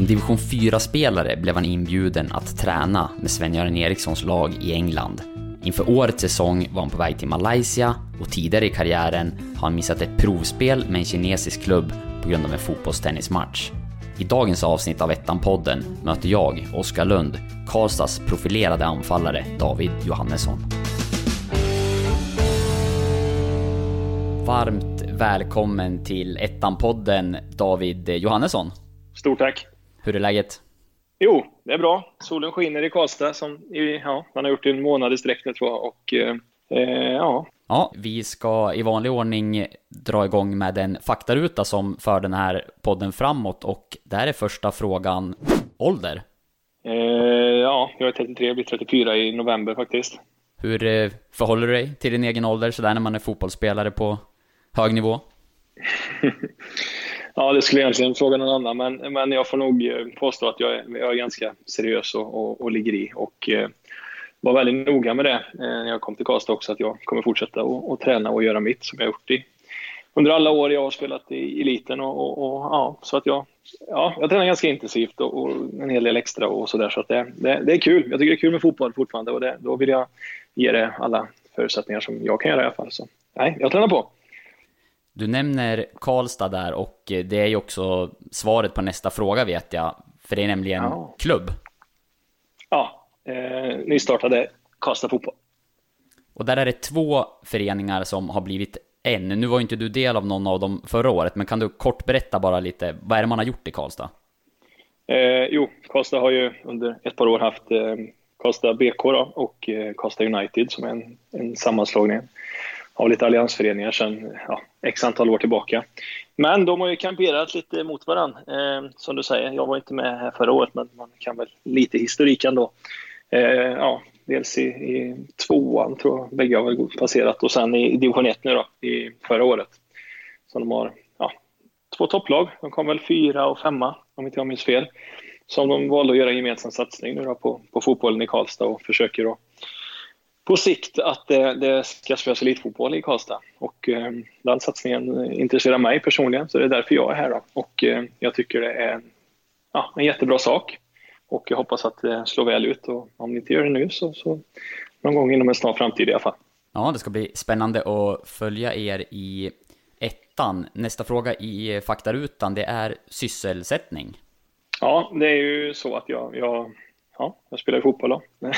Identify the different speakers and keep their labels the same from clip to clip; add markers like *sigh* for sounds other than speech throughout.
Speaker 1: Som division 4-spelare blev han inbjuden att träna med Sven-Göran Erikssons lag i England. Inför årets säsong var han på väg till Malaysia och tidigare i karriären har han missat ett provspel med en kinesisk klubb på grund av en fotbollstennismatch. I dagens avsnitt av Ettan-podden möter jag, Oskar Lund, Karlstads profilerade anfallare David Johannesson. Varmt välkommen till Ettan-podden David Johannesson.
Speaker 2: Stort tack.
Speaker 1: Hur är läget?
Speaker 2: Jo, det är bra. Solen skiner i Karlstad som ja, man har gjort i en månad i sträck nu tror jag. Och, eh, ja.
Speaker 1: ja, vi ska i vanlig ordning dra igång med en faktaruta som för den här podden framåt och där är första frågan ålder.
Speaker 2: Eh, ja, jag är 33, blir 34 i november faktiskt.
Speaker 1: Hur eh, förhåller du dig till din egen ålder sådär när man är fotbollsspelare på hög nivå? *laughs*
Speaker 2: ja, det skulle egentligen fråga någon annan, men, men jag får nog eh, påstå att jag är, jag är ganska seriös och, och, och ligger i. Och eh, var väldigt noga med det eh, när jag kom till Karlstad också, att jag kommer fortsätta att träna och göra mitt som jag gjort i, under alla år jag har spelat i eliten. Och, och, och, ja, så att jag, ja, jag tränar ganska intensivt och, och en hel del extra och sådär. Så att det, det, det, är kul. Jag tycker det är kul med fotboll fortfarande och det, då vill jag ge det alla förutsättningar som jag kan göra i alla fall. Så nej, jag tränar på.
Speaker 1: Du nämner Karlstad där och det är ju också svaret på nästa fråga vet jag. För det är nämligen ja. klubb.
Speaker 2: Ja, eh, nystartade Karlstad Fotboll.
Speaker 1: Och där är det två föreningar som har blivit en. Nu var ju inte du del av någon av dem förra året, men kan du kort berätta bara lite, vad är det man har gjort i Karlstad?
Speaker 2: Eh, jo, Karlstad har ju under ett par år haft eh, Karlstad BK då, och eh, Karlstad United som är en, en sammanslagning av lite alliansföreningar sedan ja, x antal år tillbaka. Men de har ju kamperat lite mot varandra, eh, som du säger. Jag var inte med här förra året, men man kan väl lite historik ändå. Eh, ja, dels i, i tvåan, tror jag bägge har väl passerat, och sen i division 1 nu då, i förra året. Så de har ja, två topplag. De kom väl fyra och femma, om inte jag minns fel. Som de valde att göra en gemensam satsning nu då på, på fotbollen i Karlstad och försöker då på sikt att det, det ska spelas elitfotboll i Karlstad. Och eh, den satsningen intresserar mig personligen, så det är därför jag är här. Då. Och eh, jag tycker det är ja, en jättebra sak. Och jag hoppas att det slår väl ut. Och om ni inte gör det nu så, så någon gång inom en snar framtid i alla fall.
Speaker 1: Ja, det ska bli spännande att följa er i ettan. Nästa fråga i faktarutan, det är sysselsättning.
Speaker 2: Ja, det är ju så att jag, jag ja, jag spelar fotboll då, *laughs*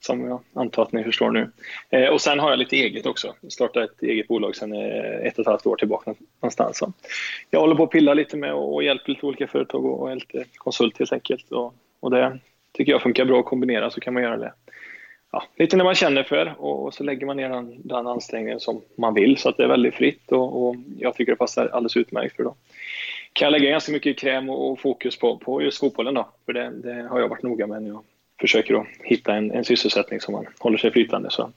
Speaker 2: som jag antar att ni förstår nu. Eh, och sen har jag lite eget också. Jag startade ett eget bolag sen eh, ett och ett halvt år tillbaka någonstans. Så jag håller på att pilla lite med och hjälper lite olika företag och är lite konsult helt enkelt. Och, och det tycker jag funkar bra att kombinera så kan man göra det ja, lite när man känner för och, och så lägger man ner den, den ansträngningen som man vill så att det är väldigt fritt och, och jag tycker det passar alldeles utmärkt för då kan jag lägga ganska mycket kräm och fokus på, på just fotbollen då. För det, det har jag varit noga med när jag försöker att hitta en, en sysselsättning som man håller sig flytande. Så,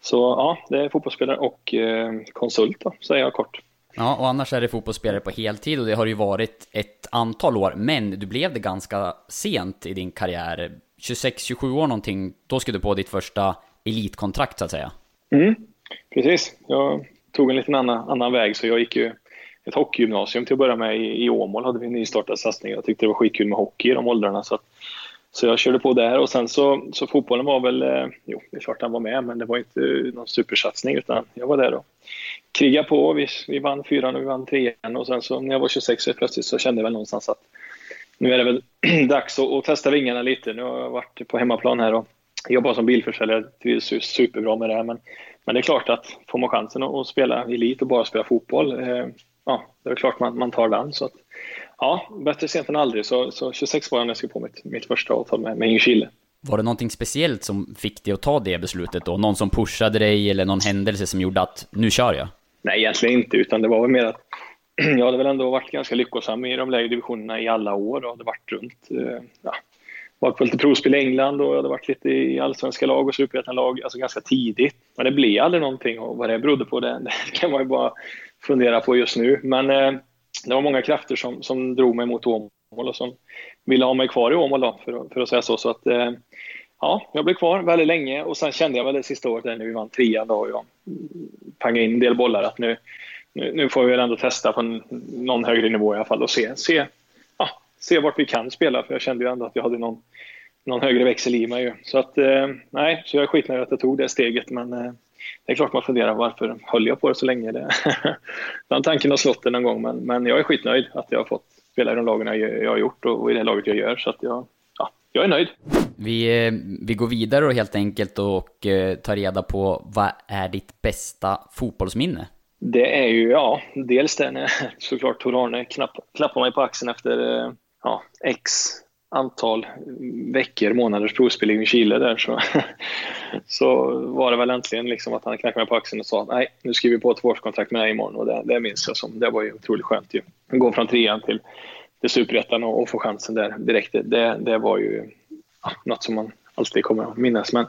Speaker 2: så ja, det är fotbollsspelare och eh, konsult då, säger jag kort.
Speaker 1: Ja, och annars är det fotbollsspelare på heltid och det har ju varit ett antal år, men du blev det ganska sent i din karriär. 26-27 år någonting, då skulle du på ditt första elitkontrakt så att säga.
Speaker 2: Mm, precis. Jag tog en liten annan, annan väg, så jag gick ju ett hockeygymnasium till att börja med i, i Åmål hade vi en nystartad satsning. Jag tyckte det var skitkul med hockey i de åldrarna. Så, att, så jag körde på där och sen så, så fotbollen var väl, eh, jo det är klart han var med men det var inte eh, någon supersatsning utan jag var där och krigade på. Vi, vi vann fyran och vi vann trean och sen så när jag var 26 så plötsligt så kände jag väl någonstans att nu är det väl *clears throat* dags att, att, testa vingarna lite. Nu har jag varit på hemmaplan här och jobbat som bilförsäljare, trivs superbra med det här men, men det är klart att får man chansen att, spela elit och bara spela fotboll eh, ja, det är klart man, man tar den. Så att, ja, bättre sent än aldrig. Så, så 26 var jag när jag skrev på mitt, mitt första avtal med, med Ljungskile.
Speaker 1: Var det någonting speciellt som fick dig att ta det beslutet då? Någon som pushade dig eller någon händelse som gjorde att nu kör jag?
Speaker 2: Nej, egentligen inte, utan det var väl mer att *clears throat* jag hade väl ändå varit ganska lyckosam i de lägre divisionerna i alla år och hade varit runt, eh, ja, varit på lite provspel i England och jag hade varit lite i allsvenska lag och superettan-lag, alltså ganska tidigt. Men det blev aldrig någonting och vad det berodde på, det, *laughs* det kan man ju bara fundera på just nu. Men eh, det var många krafter som, som drog mig mot Åmål och som ville ha mig kvar i Åmål då, för, för att säga så. så att, eh, ja, jag blev kvar väldigt länge och sen kände jag väl det sista året när vi vann trean då och jag pangade in en del bollar att nu, nu, nu får vi väl ändå testa på en, någon högre nivå i alla fall och se, se, ja, se vart vi kan spela, för jag kände ju ändå att jag hade någon, någon högre växel i mig. Ju. Så att, eh, nej, så jag är skitnöjd att jag tog det steget, men eh, det är klart man funderar varför höll jag på det så länge? Det, *laughs* den tanken har slått en gång, men, men jag är skitnöjd att jag har fått spela i de lagen jag, jag har gjort och, och i det laget jag gör. Så att jag, ja, jag är nöjd.
Speaker 1: Vi, vi går vidare och helt enkelt och eh, tar reda på vad är ditt bästa fotbollsminne?
Speaker 2: Det är ju, ja, dels det när *laughs* såklart Tor-Arne klappar mig på axeln efter eh, ja, X antal veckor, månaders provspelning i Chile där så, *laughs* så var det väl äntligen liksom att han knackade mig på axeln och sa nej, nu skriver vi på ett tvåårskontrakt med dig imorgon och det, det minns jag som, det var ju otroligt skönt ju. Gå från trean till, till superettan och, och få chansen där direkt, det, det var ju ja, något som man alltid kommer att minnas. Men,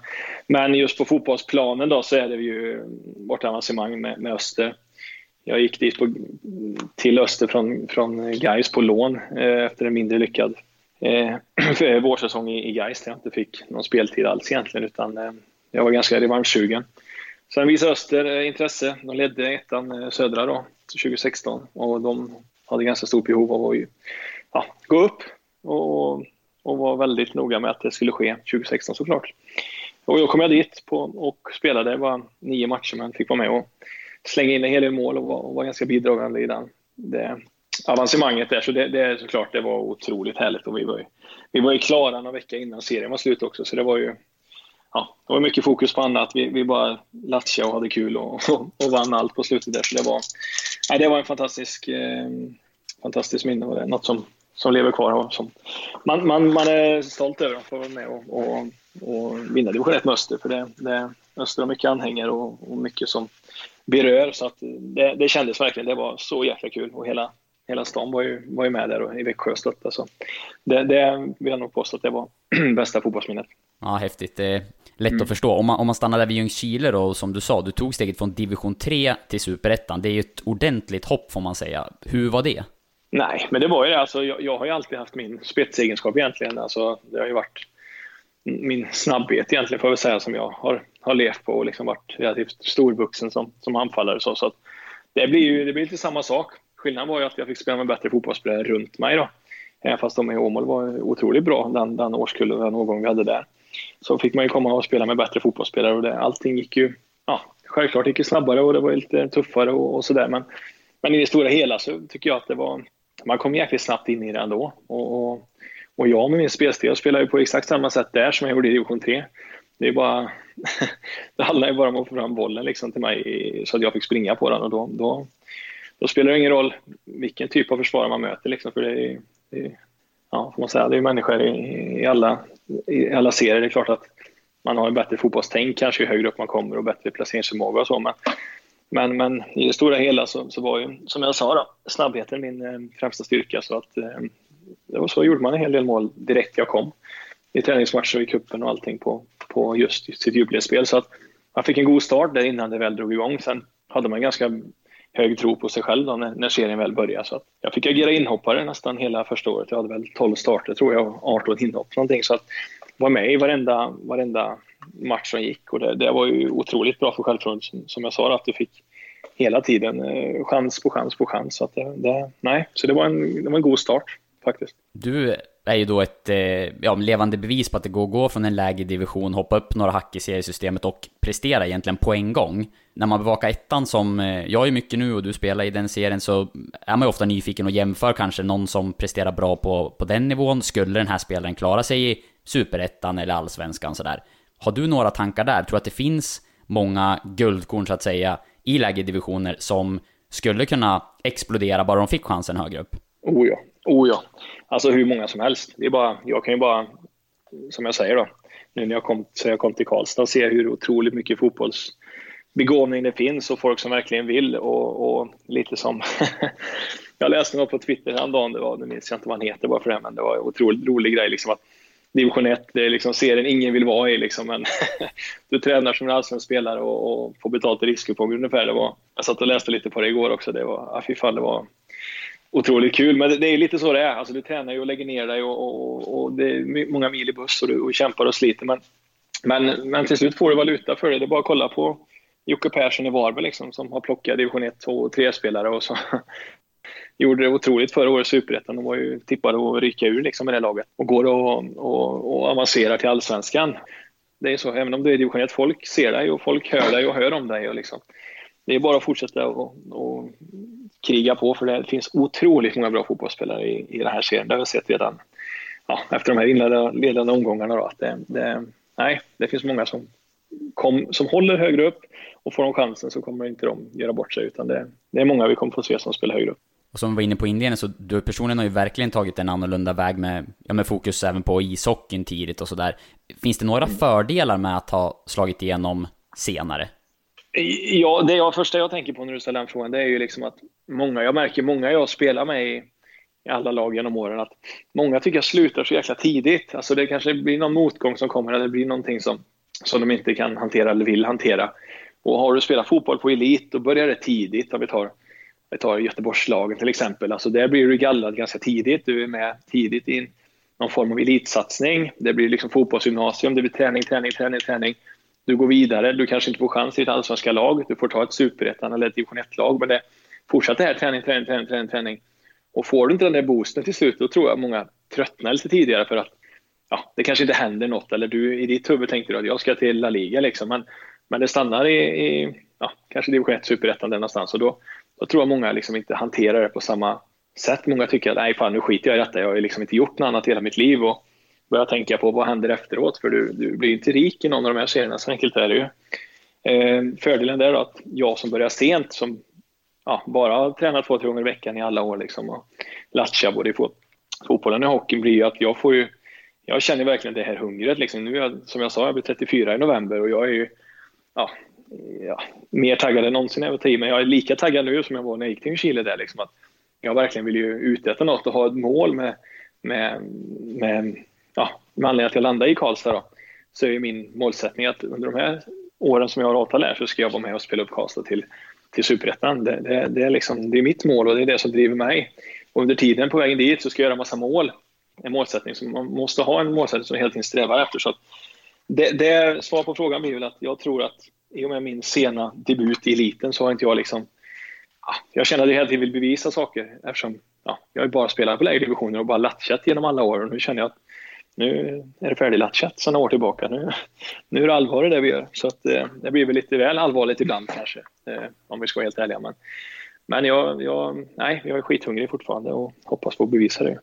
Speaker 2: men just på fotbollsplanen då så är det ju vårt avancemang med, med Öster. Jag gick dit på, till Öster från, från Gais på lån eh, efter en mindre lyckad eh, *clears throat* vårsäsong i, i Gais där jag inte fick någon speltid alls egentligen utan eh, jag var ganska revanschsugen. Sen visade Öster eh, intresse. De ledde ettan eh, södra då, 2016 och de hade ganska stort behov av att ja, gå upp och, och var väldigt noga med att det skulle ske 2016 såklart. Och då kom jag dit på, och spelade, det var nio matcher men fick vara med och slänga in en hel del mål och var, och var ganska bidragande i den, det avancemanget där. Så det, det är såklart, det var otroligt härligt och vi var ju, vi var ju klara några vecka innan serien var slut också så det var ju ja, det var mycket fokus på annat. Vi, vi bara latchade och hade kul och, och, och vann allt på slutet där. Så det var, ja, det var en fantastisk, eh, fantastisk minne och det är något som, som lever kvar. Och som, man, man, man är stolt över att få vara med och, och, och vinna division 1 med Öster. För det, det, Öster har mycket anhängare och, och mycket som berör. Så att det, det kändes verkligen. Det var så jäkla kul. Och hela, hela stan var ju, var ju med där och i Växjö och stöttade. Så det, det vill jag nog påstå att det var *clears throat* bästa fotbollsminnet.
Speaker 1: Ja, häftigt. Det är lätt mm. att förstå. Om man, om man stannar där vid Ljungskile då, som du sa, du tog steget från division 3 till superettan. Det är ju ett ordentligt hopp får man säga. Hur var det?
Speaker 2: Nej, men det var ju det. Alltså, jag, jag har ju alltid haft min spetsegenskap egentligen. Alltså, det har ju varit min snabbhet egentligen, får jag väl säga, som jag har, har levt på och liksom varit relativt storvuxen som, som anfallare. Så, så att det blir ju det blir lite samma sak. Skillnaden var ju att jag fick spela med bättre fotbollsspelare runt mig då. Även fast de i Åmål var otroligt bra den, den årskullen, den årgång vi hade där. Så fick man ju komma och spela med bättre fotbollsspelare och det, allting gick ju, ja, självklart gick det snabbare och det var lite tuffare och, och sådär. Men, men i det stora hela så tycker jag att det var, man kom jäkligt snabbt in i det ändå. Och, och, och jag med min spelstil, jag spelar ju på exakt samma sätt där som jag gjorde i division 3. Det är bara, *laughs* det handlar ju bara om att få fram bollen liksom till mig så att jag fick springa på den och då, då, då spelar det ingen roll vilken typ av försvarare man möter liksom, för det är, det är ja, får man säga, det är människor i, i, alla, i alla serier. Det är klart att man har en bättre fotbollstänk kanske ju högre upp man kommer och bättre placeringsförmåga och så. Men, men, men i det stora hela så, så var ju, som jag sa, då, snabbheten min eh, främsta styrka. Så att, eh, det var så gjorde man en hel del mål direkt jag kom. I träningsmatcher i kuppen och allting på, på just sitt jubileumsspel. Så att man fick en god start där innan det väl drog igång. Sen hade man ganska hög tro på sig själv då, när, när serien väl började. Så jag fick agera inhoppare nästan hela första året. Jag hade väl 12 starter tror jag och 18 inhopp någonting. Så att var med i varenda, varenda match som gick och det, det var ju otroligt bra för självförtroendet som, som jag sa att du fick hela tiden eh, chans på chans på chans. Så, att det, det, nej, så det, var en, det var en god start faktiskt.
Speaker 1: Du är ju då ett eh, ja, levande bevis på att det går att gå från en lägre division, hoppa upp några hack i seriesystemet och prestera egentligen på en gång. När man bevakar ettan som eh, jag är mycket nu och du spelar i den serien så är man ju ofta nyfiken och jämför kanske någon som presterar bra på, på den nivån. Skulle den här spelaren klara sig i superettan eller allsvenskan sådär? Har du några tankar där? Tror att det finns många guldkorn så att säga i lägre divisioner som skulle kunna explodera bara de fick chansen högre upp?
Speaker 2: Oh ja, oh ja. Alltså hur många som helst. Det är bara, jag kan ju bara, som jag säger då, nu när jag kom, så jag kom till Karlstad, se hur otroligt mycket fotbollsbegåvning det finns och folk som verkligen vill och, och lite som *laughs* jag läste något på Twitter häromdagen, det var, nu minns jag inte vad han heter bara för det, men det var en otroligt rolig grej liksom att division 1, det är liksom serien ingen vill vara i liksom, men *laughs* du tränar som en allsvensk spelare och, och får betalt i riskkuponger ungefär. Det var, jag satt och läste lite på det igår också, det var, ja, fy fan, det var otroligt kul. Men det, är lite så det är. Alltså, du tränar ju och lägger ner dig och, och, och det är många mil i buss och du och kämpar och sliter. Men, men, men till slut får du valuta för det. Det är bara att kolla på Jocke Persson i Varberg liksom, som har plockat division 1, 2 och 3-spelare och så *laughs* gjorde det otroligt förra året i Superettan. De var ju tippade att rycka ur liksom med det laget och går och, och, och avancerar till Allsvenskan. Det är så, även om du är division 1, folk ser dig och folk hör dig och hör om dig. Och liksom. Det är bara att fortsätta och, och kriga på för det finns otroligt många bra fotbollsspelare i, i den här serien. Det har vi sett redan ja, efter de här inledande omgångarna. Då, att det, det, nej, det finns många som, kom, som håller högre upp och får de chansen så kommer inte de göra bort sig utan det, det är många vi kommer få se som spelar högre upp.
Speaker 1: Och som vi var inne på inledningen så du personligen har ju verkligen tagit en annorlunda väg med, ja, med fokus även på ishockeyn tidigt och sådär. Finns det några fördelar med att ha slagit igenom senare?
Speaker 2: Ja, det jag, första jag tänker på när du ställer den frågan det är ju liksom att många, jag märker många jag spelar med i, i alla lag genom åren att många tycker jag slutar så jäkla tidigt. Alltså det kanske blir någon motgång som kommer eller det blir någonting som, som de inte kan hantera eller vill hantera. Och har du spelat fotboll på elit, då börjar det tidigt. Om vi tar, vi tar Göteborgslagen till exempel. Alltså där blir du gallrad ganska tidigt. Du är med tidigt i någon form av elitsatsning. Det blir liksom fotbollsgymnasium, det blir träning, träning, träning, träning. Du går vidare, du kanske inte får chans i ett allsvenska lag. Du får ta ett superettan eller ett division 1-lag. Men det fortsätter här, träning, träning, träning, träning, träning. Och får du inte den där boosten till slut, då tror jag många tröttnar lite tidigare för att ja, det kanske inte händer något. Eller du i ditt huvud tänkte du att jag ska till La Liga liksom. Men men det stannar i, i ja, kanske division 1, superettan där någonstans. Och då, då tror jag många liksom inte hanterar det på samma sätt. Många tycker att nej fan nu skiter jag i detta. Jag har liksom inte gjort något annat i hela mitt liv. Och Börja tänka på vad händer efteråt. För du, du blir inte rik i någon av de här serierna. Så enkelt är det ju. Eh, fördelen där är att jag som börjar sent, som ja, bara tränar två, tre gånger i veckan i alla år liksom, och latchar både i fotbollen och hockeyn blir ju att jag får ju jag känner verkligen det här hungret. Liksom. Nu är jag, som jag sa, jag blir 34 i november och jag är ju ja, ja, mer taggad än någonsin över tid. Men jag är lika taggad nu som jag var när jag gick till Chile. Där, liksom, att jag verkligen vill ju uträtta något och ha ett mål med, med, med, ja, med anledning att jag landade i Karlstad. Då, så är min målsättning att under de här åren som jag har avtal här så ska jag vara med och spela upp Karlstad till, till Superettan. Det, det, det, är liksom, det är mitt mål och det är det som driver mig. Och under tiden på vägen dit så ska jag göra massa mål. En målsättning som man måste ha en målsättning som hela tiden strävar efter. Så att det, det, svar på frågan blir väl att jag tror att i och med min sena debut i eliten så har inte jag liksom... Ja, jag känner att jag hela tiden vill bevisa saker eftersom ja, jag har bara spelat på lägre divisioner och bara latchat genom alla år. Och nu känner jag att nu är det färdiglatchat sedan några år tillbaka. Nu, nu är det allvar i det vi gör. Så att, eh, det blir väl lite väl allvarligt ibland kanske, eh, om vi ska vara helt ärliga. Men, men jag, jag, nej, jag är skithungrig fortfarande och hoppas på att bevisa det.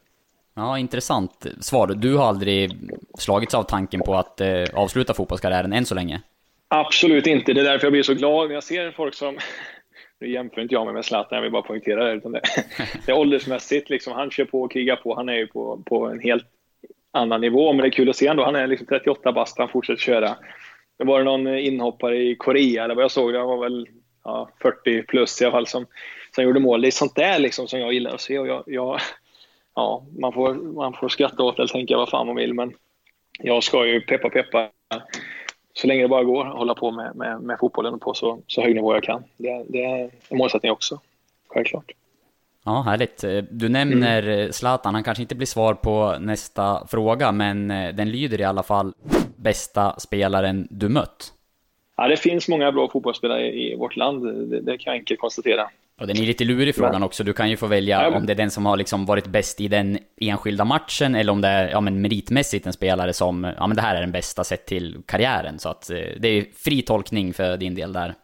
Speaker 1: Ja, intressant svar. Du har aldrig slagits av tanken på att eh, avsluta fotbollskarriären än så länge?
Speaker 2: Absolut inte. Det är därför jag blir så glad när jag ser folk som... *laughs* Nu jämför inte jag mig med Zlatan, jag vill bara poängtera det. Utan det, *laughs* det är åldersmässigt, liksom, han kör på och krigar på. Han är ju på, på en helt annan nivå, men det är kul att se ändå. Han är liksom 38 bast, han fortsätter köra. Det var någon inhoppare i Korea, eller vad jag såg, han var väl ja, 40 plus i alla fall, som, som gjorde mål. Det är sånt där liksom som jag gillar att se. Och jag, jag, ja, man får, man får skratta åt det eller tänka vad fan man vill, men jag ska ju peppa peppa så länge det bara går hålla på med, med, med fotbollen på så, så hög nivå jag kan. Det, det är en målsättning också, självklart.
Speaker 1: Ja, härligt. Du nämner mm. Zlatan, han kanske inte blir svar på nästa fråga, men eh, den lyder i alla fall bästa spelaren du mött?
Speaker 2: Ja, det finns många bra fotbollsspelare i vårt land, det, det kan jag enkelt konstatera.
Speaker 1: Och den är lite lurig frågan också. Du kan ju få välja ja, om det är den som har liksom varit bäst i den enskilda matchen eller om det är ja, men meritmässigt en spelare som, ja men det här är den bästa sett till karriären. Så att eh, det är fri tolkning för din del där.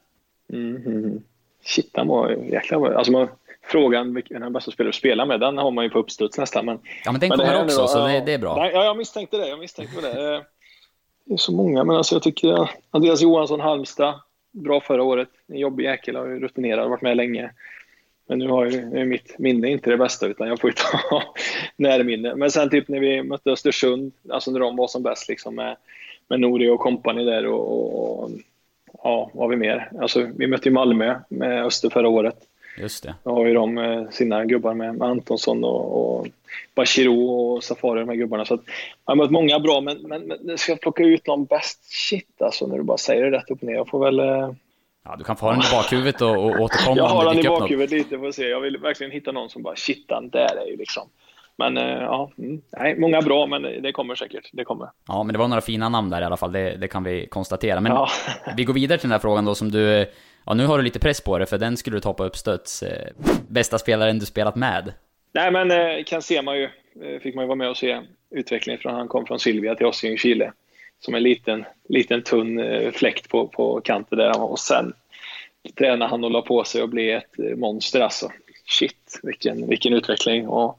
Speaker 2: Mm, mm. Shit, han var jäkla bra. Alltså man, frågan vilken är den bästa spelare att spela med, den har man ju på uppstuds nästan. Men,
Speaker 1: ja, men den men kommer också, så det, det, är bra.
Speaker 2: ja, jag misstänkte det. Jag misstänkte det. Eh, det är så många, men alltså jag tycker Andreas Johansson, Halmstad, bra förra året. En jobbig jäkel, har ju rutinerad, varit med länge. Men nu har ju mitt minne inte det bästa, utan jag får ju ta *laughs* närminne. Men sen typ när vi mötte Östersund, alltså när de var som bäst liksom med, med Nori och kompani där och, och, ja, vad har vi mer? Alltså vi mötte ju Malmö med Öster förra året.
Speaker 1: Just det.
Speaker 2: Då har ju de eh, sina gubbar med, Antonsson och, och Bachirou och Safari, de här gubbarna. Så att, jag har mött många bra, men, men, men ska jag plocka ut någon bäst? Shit alltså, när du bara säger det rätt upp och ner. Jag får väl... Eh...
Speaker 1: Ja, du kan få ha den i bakhuvudet och, och återkomma *laughs*
Speaker 2: Jag har den i bakhuvudet lite, får se. Jag vill verkligen hitta någon som bara, shit, den där är ju liksom... Men eh, ja, mm, nej, många bra, men det kommer säkert. Det kommer.
Speaker 1: Ja, men det var några fina namn där i alla fall, det, det kan vi konstatera. Men ja. vi går vidare till den här frågan då som du Ja, nu har du lite press på dig, för den skulle du ta på uppstuds. Eh, bästa spelaren du spelat med?
Speaker 2: Nej, men eh, kan se man ju. Eh, fick man ju vara med och se utvecklingen från han kom från Silvia till oss i Chile. Som en liten, liten tunn fläkt på, på kanten där. Och sen tränade han och la på sig och blev ett monster alltså. Shit, vilken, vilken utveckling. Och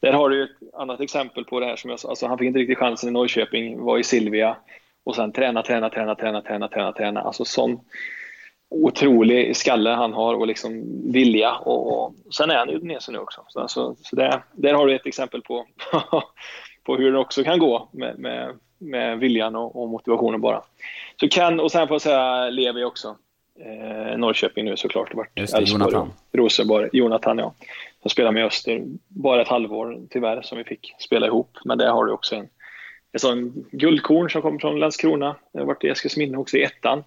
Speaker 2: där har du ett annat exempel på det här som jag sa. Alltså, han fick inte riktigt chansen i Norrköping, var i Silvia och sen träna, träna, träna, träna, träna, träna, träna. Alltså sån otrolig skalle han har och liksom vilja. Och, och sen är han ju Udinese nu också. Så, alltså, så det, där har du ett exempel på, *laughs* på hur det också kan gå med, med, med viljan och, och, motivationen bara. Så kan, och sen får jag säga Levi också. Eh, Norrköping nu såklart.
Speaker 1: Just det, Jonathan.
Speaker 2: Rosenborg. Jonathan, ja. Som spelar med Öster. Bara ett halvår tyvärr som vi fick spela ihop. Men där har du också en, en sån guldkorn som kommer från Landskrona. Det har varit i Eskilsminne också i ettan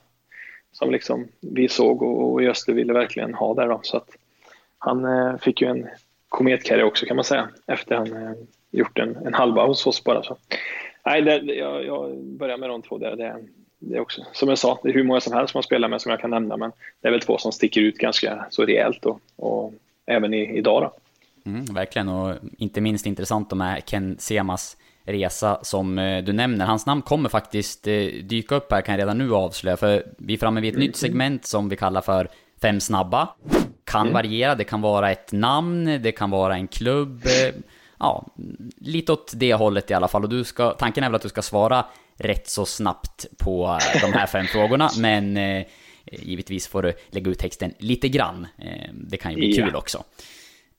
Speaker 2: som liksom vi såg och, och Öster ville verkligen ha där. Då. Så att han eh, fick ju en kometkarriär också kan man säga efter han eh, gjort en, en halva hos oss bara. Så. Nej, det, jag, jag börjar med de två där. Det, det är också, som jag sa, det är hur många som helst som man spelar med som jag kan nämna men det är väl två som sticker ut ganska så rejält och, och även i, idag. Då.
Speaker 1: Mm, verkligen, och inte minst intressant med Ken Semas resa som eh, du nämner. Hans namn kommer faktiskt eh, dyka upp här, kan jag redan nu avslöja, för vi är framme vid ett mm. nytt segment som vi kallar för Fem snabba. Kan mm. variera, det kan vara ett namn, det kan vara en klubb, eh, ja, lite åt det hållet i alla fall. Och du ska, tanken är väl att du ska svara rätt så snabbt på de här fem *laughs* frågorna, men givetvis får du lägga ut texten lite grann. Det kan ju bli ja. kul också.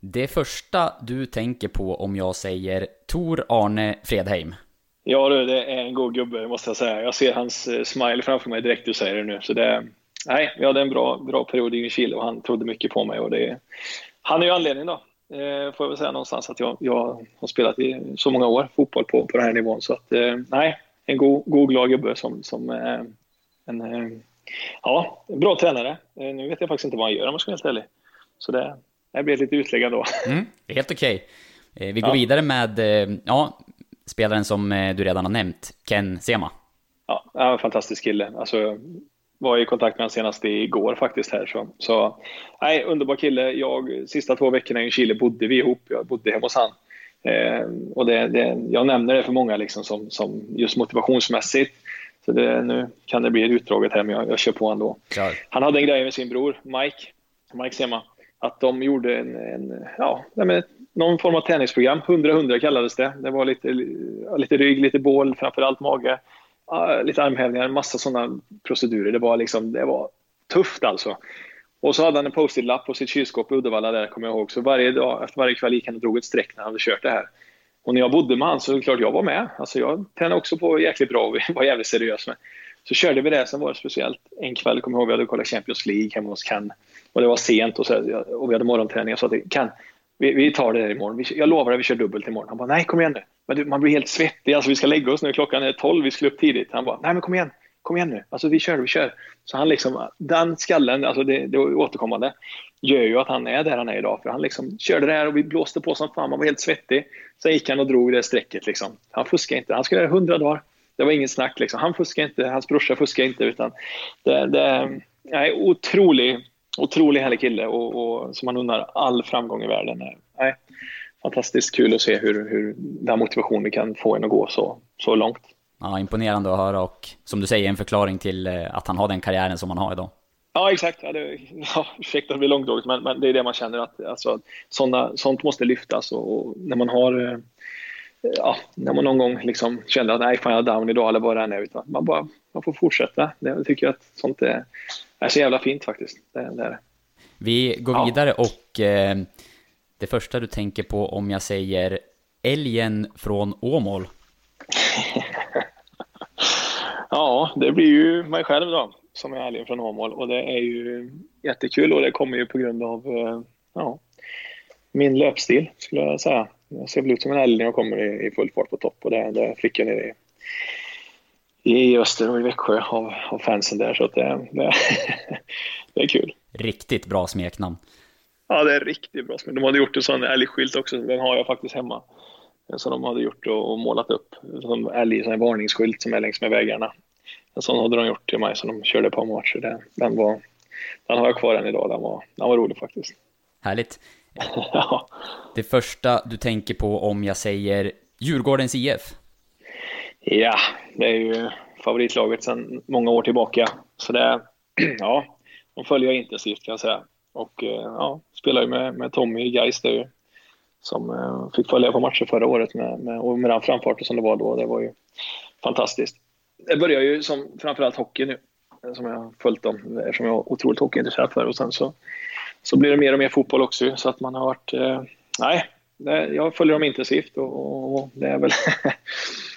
Speaker 1: Det första du tänker på om jag säger Tor Arne Fredheim?
Speaker 2: Ja du, det är en god gubbe måste jag säga. Jag ser hans eh, smile framför mig direkt du säger det nu. Så det, nej, vi hade en bra, bra period i Chile och han trodde mycket på mig. Och det, han är ju anledningen då, eh, får jag väl säga någonstans, att jag, jag har spelat i så många år fotboll på, på den här nivån. Så att, eh, nej, en god, god glad gubbe som, som eh, en eh, ja, bra tränare. Eh, nu vet jag faktiskt inte vad han gör om jag ska vara helt ärlig. Så det, det blir lite utlägg då.
Speaker 1: Mm, helt okej. Okay. Vi går ja. vidare med ja, spelaren som du redan har nämnt, Ken Sema.
Speaker 2: Ja, en fantastisk kille. Alltså, var i kontakt med honom senast igår faktiskt här. Så, så nej, underbar kille. Jag, sista två veckorna i Chile bodde vi ihop. Jag bodde hemma hos han. Eh, och det, det, jag nämner det för många liksom som, som just motivationsmässigt. Så det, nu kan det bli utdraget här, men jag, jag kör på ändå. Ja. Han hade en grej med sin bror Mike, Mike Sema, att de gjorde en, en ja, någon form av träningsprogram. 100-100 kallades det. Det var lite, lite rygg, lite bål, framförallt mage, ah, lite armhävningar, massa sådana procedurer. Det var, liksom, det var tufft alltså. Och så hade han en post-it-lapp på sitt kylskåp i Uddevalla där, kommer jag ihåg. Så varje dag, efter varje kväll gick han och drog ett streck när han hade kört det här. Och när jag bodde med honom så är det klart jag var med. Alltså jag tränade också på jäkligt bra och *laughs* var jävligt seriös med. Så körde vi det, sen var det speciellt en kväll, kommer jag ihåg, vi hade kollat Champions League hemma hos Ken. Och det var sent och, så, och vi hade morgonträning. Jag sa till Ken, vi, vi tar det där imorgon. jag lovar att vi kör dubbelt imorgon. Han bara, nej kom igen nu. Men du, man blir helt svettig. Alltså vi ska lägga oss nu. Klockan är 12, vi skulle upp tidigt. Han bara, nej men kom igen. Kom igen nu. Alltså vi kör, vi kör. Så han liksom, den skallen, alltså det, det återkommande, gör ju att han är där han är idag. För han liksom körde det här och vi blåste på som fan. Man var helt svettig. Sen gick han och drog det strecket liksom. Han fuskade inte. Han skulle göra 100 dagar. Det var inget snack liksom. Han fuskade inte. Hans brorsa fuskade inte. Utan det, det är otrolig, otrolig härlig kille och, och som man undrar all framgång i världen. Nej, fantastiskt kul att se hur, hur den motivationen kan få en att gå så, så långt.
Speaker 1: Ja, imponerande att höra och som du säger en förklaring till eh, att han har den karriären som han har idag.
Speaker 2: Ja, exakt. Ja, det, *laughs* ja, ursäkta att det blir långdraget, men, men det är det man känner att alltså, såna, sånt måste lyftas. Och, och, när man har eh, ja, när man någon gång liksom känner att nej, fan jag är down idag eller vad det än är. Utan man, bara, man får fortsätta. Jag tycker att sånt är, är så jävla fint faktiskt. Det, det är
Speaker 1: Vi går ja. vidare och eh, det första du tänker på om jag säger älgen från Åmål? *laughs*
Speaker 2: ja, det blir ju mig själv då, som är älgen från Åmål. Och det är ju jättekul och det kommer ju på grund av eh, ja, min löpstil, skulle jag säga. Jag ser väl ut som en älg när jag kommer i, i full fart på topp och det, det fick jag nere i, i Öster och i Växjö av, av fansen där. Så att det, det, *laughs* det är kul.
Speaker 1: Riktigt bra smeknamn.
Speaker 2: Ja, det är riktigt bra smeknamn. De hade gjort en sån älgskylt också, den har jag faktiskt hemma. Som de hade gjort och, målat upp. Som älg, sån varningsskylt som är längs med vägarna. En sån hade de gjort till mig som de körde på matcher. Den, den var den har jag kvar än idag. Den var, den var rolig faktiskt.
Speaker 1: Härligt. ja. *laughs* Det första du tänker på om jag säger Djurgårdens IF?
Speaker 2: Ja, det är ju favoritlaget sedan många år tillbaka. Så det, *clears throat* ja, de följer jag intensivt kan jag säga. Och eh, ja, spelar ju med, med Tommy i Gais där som eh, fick följa på matcher förra året med, med, och med den framfarten som det var då. Det var ju fantastiskt. Det börjar ju som framförallt hockey nu, eh, som jag har följt dem, eftersom jag är otroligt hockeyintresserad för. Och sen så, så blir det mer och mer fotboll också, så att man har varit... Eh, nej, det, jag följer dem intensivt och, och det är väl *laughs*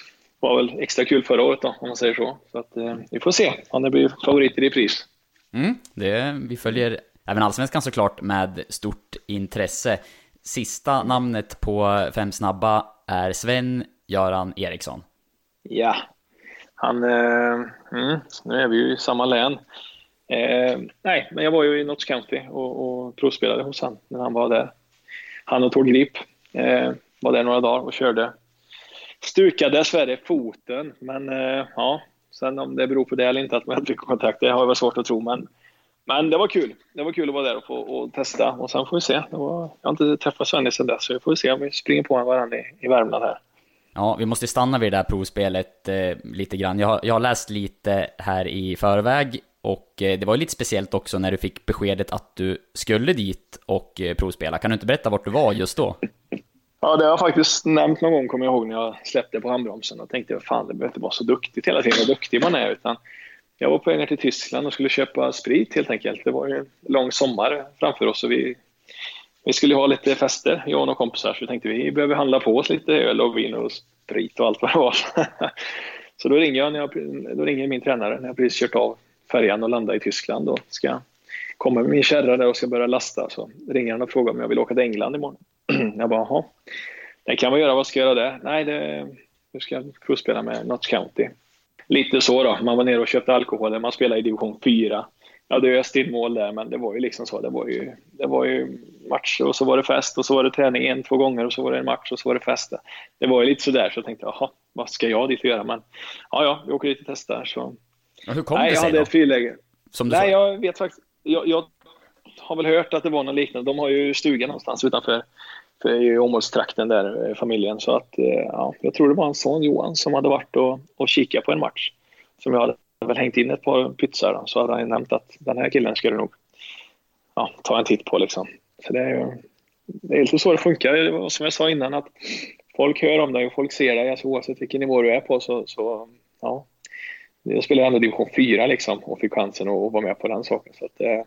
Speaker 2: var väl extra kul förra året då, om man säger så. Så att, eh, vi får se om det blir favoriter i pris.
Speaker 1: Mm, det, vi följer även allsvenskan såklart med stort intresse. Sista namnet på fem snabba är Sven-Göran Eriksson.
Speaker 2: Ja, han... Eh, mm, nu är vi ju i samma län. Eh, nej, men jag var ju i Notts County och, och provspelade hos han när han var där. Han och Tord Grip eh, var där några dagar och körde. Stukade dessvärre foten, men eh, ja, sen om det beror på det eller inte att man inte fick kontakt, det har jag väl svårt att tro, men men det var kul. Det var kul att vara där och få och testa. Och sen får vi se. Var, jag har inte träffat Svennis sen dess, så vi får se om vi springer på varandra i, i Värmland här.
Speaker 1: Ja, vi måste stanna vid det där provspelet eh, lite grann. Jag har, jag har läst lite här i förväg och eh, det var ju lite speciellt också när du fick beskedet att du skulle dit och eh, provspela. Kan du inte berätta vart du var just då?
Speaker 2: Ja, det har jag faktiskt nämnt någon gång, kommer jag ihåg, när jag släppte på handbromsen och tänkte fan, det behöver inte vara så duktigt hela tiden, vad duktig man är, utan jag var på väg ner till Tyskland och skulle köpa sprit helt enkelt. Det var ju en lång sommar framför oss och vi, vi skulle ha lite fester, jag och några kompisar, så vi tänkte vi behöver handla på oss lite öl och vin och sprit och allt vad det var. *laughs* så då ringer, jag, när jag, då ringer min tränare när jag precis kört av färjan och landat i Tyskland och ska komma med min kärra där och ska börja lasta. Så ringer han och frågar om jag vill åka till England imorgon. *clears throat* jag bara, jaha, det kan man göra, vad ska jag göra där? Nej, det, nu ska jag provspela med Notts County lite så då. Man var nere och köpte alkohol. Man spelade i division 4. Ja, det öste in mål där, men det var ju liksom så. Det var ju, det var ju match och så var det fest och så var det träning en, två gånger och så var det en match och så var det fest. Det var ju lite sådär så jag tänkte, jaha, vad ska jag dit och göra? Men ja, ja, vi åker dit och testar. Så.
Speaker 1: Ja, hur kom
Speaker 2: Nej,
Speaker 1: det sig
Speaker 2: jag hade
Speaker 1: då?
Speaker 2: ett friläge.
Speaker 1: Som du
Speaker 2: Nej,
Speaker 1: sa?
Speaker 2: jag vet faktiskt. Jag, jag har väl hört att det var något liknande. De har ju stuga någonstans utanför för i Åmålstrakten där, eh, familjen. Så att, eh, ja, jag tror det var en son, Johan, som hade varit och, och kikat på en match som jag hade väl hängt in ett par pytsar så hade han nämnt att den här killen ska du nog ja, ta en titt på. Liksom. Så det är ju det är lite så det funkar. Det var som jag sa innan att folk hör om dig och folk ser dig. Alltså, oavsett vilken nivå du är på så, så ja. Jag spelade ändå division 4 liksom och fick chansen att vara med på den saken. Så att, eh,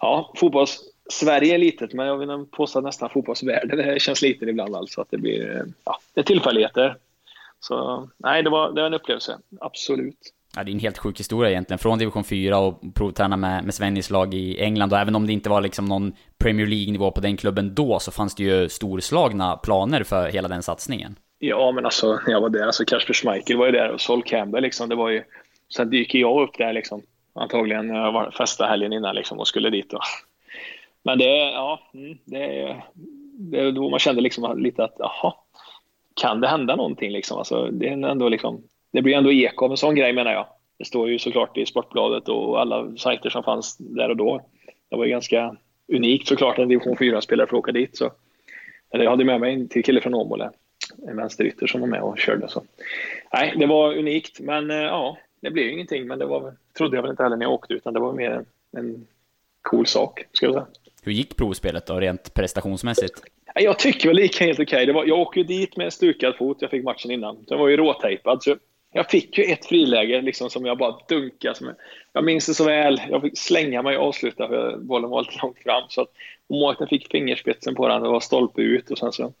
Speaker 2: ja, fotbolls Sverige är litet, men jag vill påstå nästan fotbollsvärlden det känns liten ibland. Alltså att det blir ja, det är tillfälligheter. Så nej, det var, det var en upplevelse. Absolut.
Speaker 1: Ja, det är en helt sjuk historia egentligen. Från division 4 och provträna med, med Svennis lag i England. Och även om det inte var liksom någon Premier League-nivå på den klubben då, så fanns det ju storslagna planer för hela den satsningen.
Speaker 2: Ja, men alltså när jag var där, alltså Kasper Schmeichel var ju där och Sol Campbell liksom, det var ju... Sen dyker jag upp där liksom, antagligen när jag var festa helgen innan liksom och skulle dit då. Men det, ja, mm, det, det är då man kände liksom lite att, jaha, kan det hända någonting liksom? Alltså, det, är ändå liksom, det blir ändå eko av en sån grej menar jag. Det står ju såklart i Sportbladet och alla sajter som fanns där och då. Det var ju ganska unikt såklart en division 4-spelare får åka dit. Så. Eller jag hade med mig en till kille från Åmål, en vänsterytter som var med och körde. Så. Nej, det var unikt, men eh, ja, det blev ju ingenting. Men det var, trodde jag väl inte heller när jag åkte, utan det var mer en, en cool sak, ska jag säga.
Speaker 1: Hur gick provspelet då, rent prestationsmässigt?
Speaker 2: Jag tycker väl det gick helt okej. Okay. Jag åkte dit med stukad fot, jag fick matchen innan. Den var ju råtejpad. Så jag fick ju ett friläge liksom, som jag bara dunkade. Som jag, minns det så väl. Jag fick slänga mig och avsluta för bollen var lite långt fram. Så att målvakten fick fingerspetsen på den, det var stolpe ut och sen så...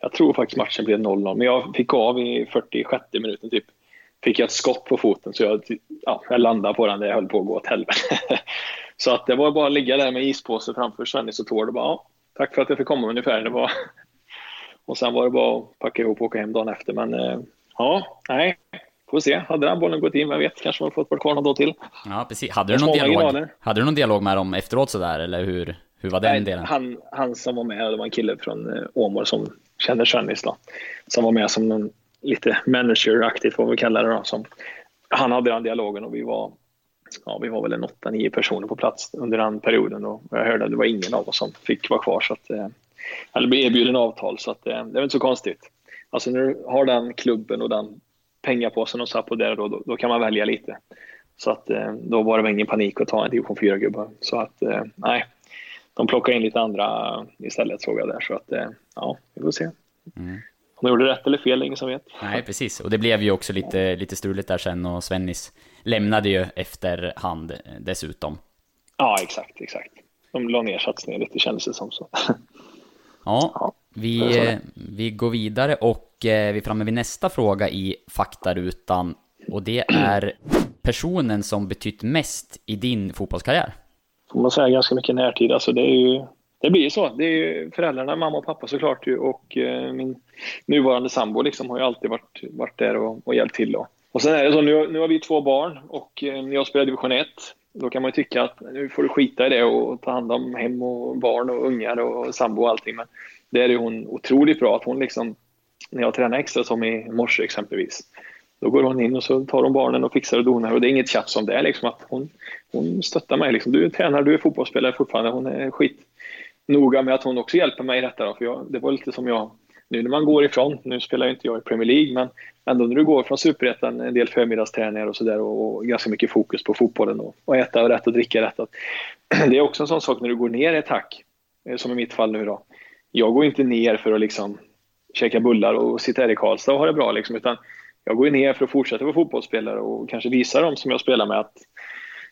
Speaker 2: Jag tror faktiskt matchen blev 0-0, men jag fick av i 46 minuten typ. Fick jag ett skott på foten så jag, ja, jag landade på den där jag höll på att gå åt helvete. *laughs* så att det var bara att ligga där med ispåse framför Svennis och Tord och bara ja, tack för att jag fick komma ungefär. Det var... *laughs* Och sen var det bara att packa ihop och åka hem dagen efter. Men eh, ja, nej, får se. Hade den bollen gått in, vem vet, kanske man fått vara kvar någon dag till.
Speaker 1: Ja, precis. Hade du, någon dialog, hade du någon dialog med dem efteråt sådär, eller hur, hur var den nej, delen?
Speaker 2: Han, han som var med, det var en kille från eh, Åmål som känner Svennis då. Som var med som någon lite manager-aktigt, vad vi kallar det då. Som, han hade den dialogen och vi var ja, vi var väl en åtta, nio personer på plats under den perioden och jag hörde att det var ingen av oss som fick vara kvar så att, eh, eller blev erbjuden avtal så att, eh, det är inte så konstigt. Alltså när du har den klubben och den pengapåsen och på där då, då, då, kan man välja lite. Så att eh, då var det ingen panik att ta en division 4-gubbe. Så att nej, de plockade in lite andra istället såg jag där. Så att ja, vi får se. Mm. Om de gjorde rätt eller fel, ingen som vet.
Speaker 1: Nej, precis. Och det blev ju också lite, lite struligt där sen och Svennis lämnade ju efterhand dessutom.
Speaker 2: Ja, exakt, exakt. De la ner satsningen lite kändes det som så.
Speaker 1: Ja, ja vi, vi går vidare och eh, vi är framme vid nästa fråga i faktarutan. Och det är personen som betytt mest i din fotbollskarriär?
Speaker 2: Får man säga ganska mycket närtid. Alltså det är ju det blir ju så. Det är ju föräldrarna, mamma och pappa såklart ju, och eh, min nuvarande sambo liksom har ju alltid varit, varit där och, och hjälpt till. Då. Och sen är det så, nu, nu har vi två barn och eh, jag spelar division 1. Då kan man ju tycka att nu får du skita i det och ta hand om hem och barn och ungar och sambo och allting. Men det är ju hon otroligt bra att hon liksom, när jag tränar extra som i morse exempelvis, då går hon in och så tar hon barnen och fixar och donar och det är inget tjafs om det. Liksom att hon, hon stöttar mig. Liksom. Du är tränare, du är fotbollsspelare fortfarande. Hon är skit noga med att hon också hjälper mig i detta. Då, för jag, det var lite som jag, nu när man går ifrån, nu spelar inte jag i Premier League, men ändå när du går från superettan, en del förmiddagsträningar och sådär och, och, ganska mycket fokus på fotbollen och, och äta rätt och dricka rätt. Att, *clears throat* det är också en sån sak när du går ner ett hack, eh, som i mitt fall nu då. Jag går inte ner för att liksom käka bullar och sitta här i Karlstad och ha det bra liksom, utan jag går ner för att fortsätta vara fotbollsspelare och kanske visa dem som jag spelar med att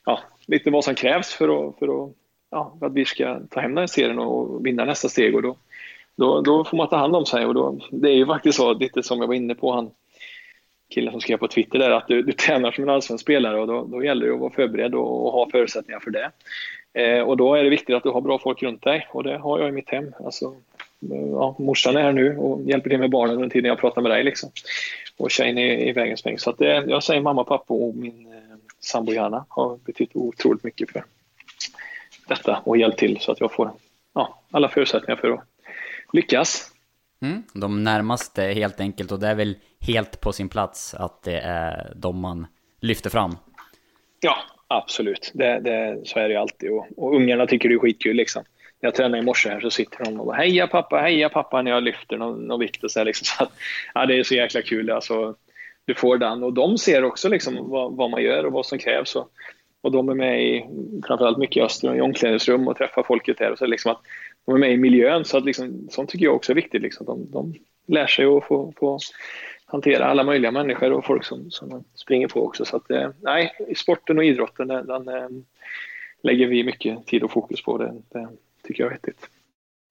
Speaker 2: ja, lite vad som krävs för att, för att ja, för att vi ska ta hem den här serien och vinna nästa steg. Och då, då, då får man ta hand om sig. Och då, det är ju faktiskt så, lite som jag var inne på, han killen som skrev på Twitter där, att du, du tränar som en allsvensk spelare och då, då gäller det att vara förberedd och, och ha förutsättningar för det. Eh, och då är det viktigt att du har bra folk runt dig och det har jag i mitt hem. Alltså, ja, morsan är här nu och hjälper till med barnen under tiden jag pratar med dig. Liksom. Och tjejen är i vägens sväng. Så att det, jag säger mamma, pappa och min eh, sambo Johanna har betytt otroligt mycket för detta och hjälpt till så att jag får ja, alla förutsättningar för att lyckas.
Speaker 1: Mm, de närmaste helt enkelt och det är väl helt på sin plats att det är de man lyfter fram.
Speaker 2: Ja, absolut. Det, det, så är det alltid och, och ungarna tycker det är skitkul liksom. När jag tränar i morse här så sitter de och bara heja pappa, heja pappa när jag lyfter någon, någon vikt och så här, liksom. *laughs* Så att, ja, det är så jäkla kul alltså. Du får den och de ser också liksom vad, vad man gör och vad som krävs. Och och de är med i, framförallt mycket i Öster, i omklädningsrum och träffar folket där. Och så liksom att de är med i miljön, så att liksom, sånt tycker jag också är viktigt. Liksom. De, de lär sig att få, få hantera alla möjliga människor och folk som, som de springer på också. Så att, eh, nej, sporten och idrotten, den, den eh, lägger vi mycket tid och fokus på. Det, det tycker jag är vettigt.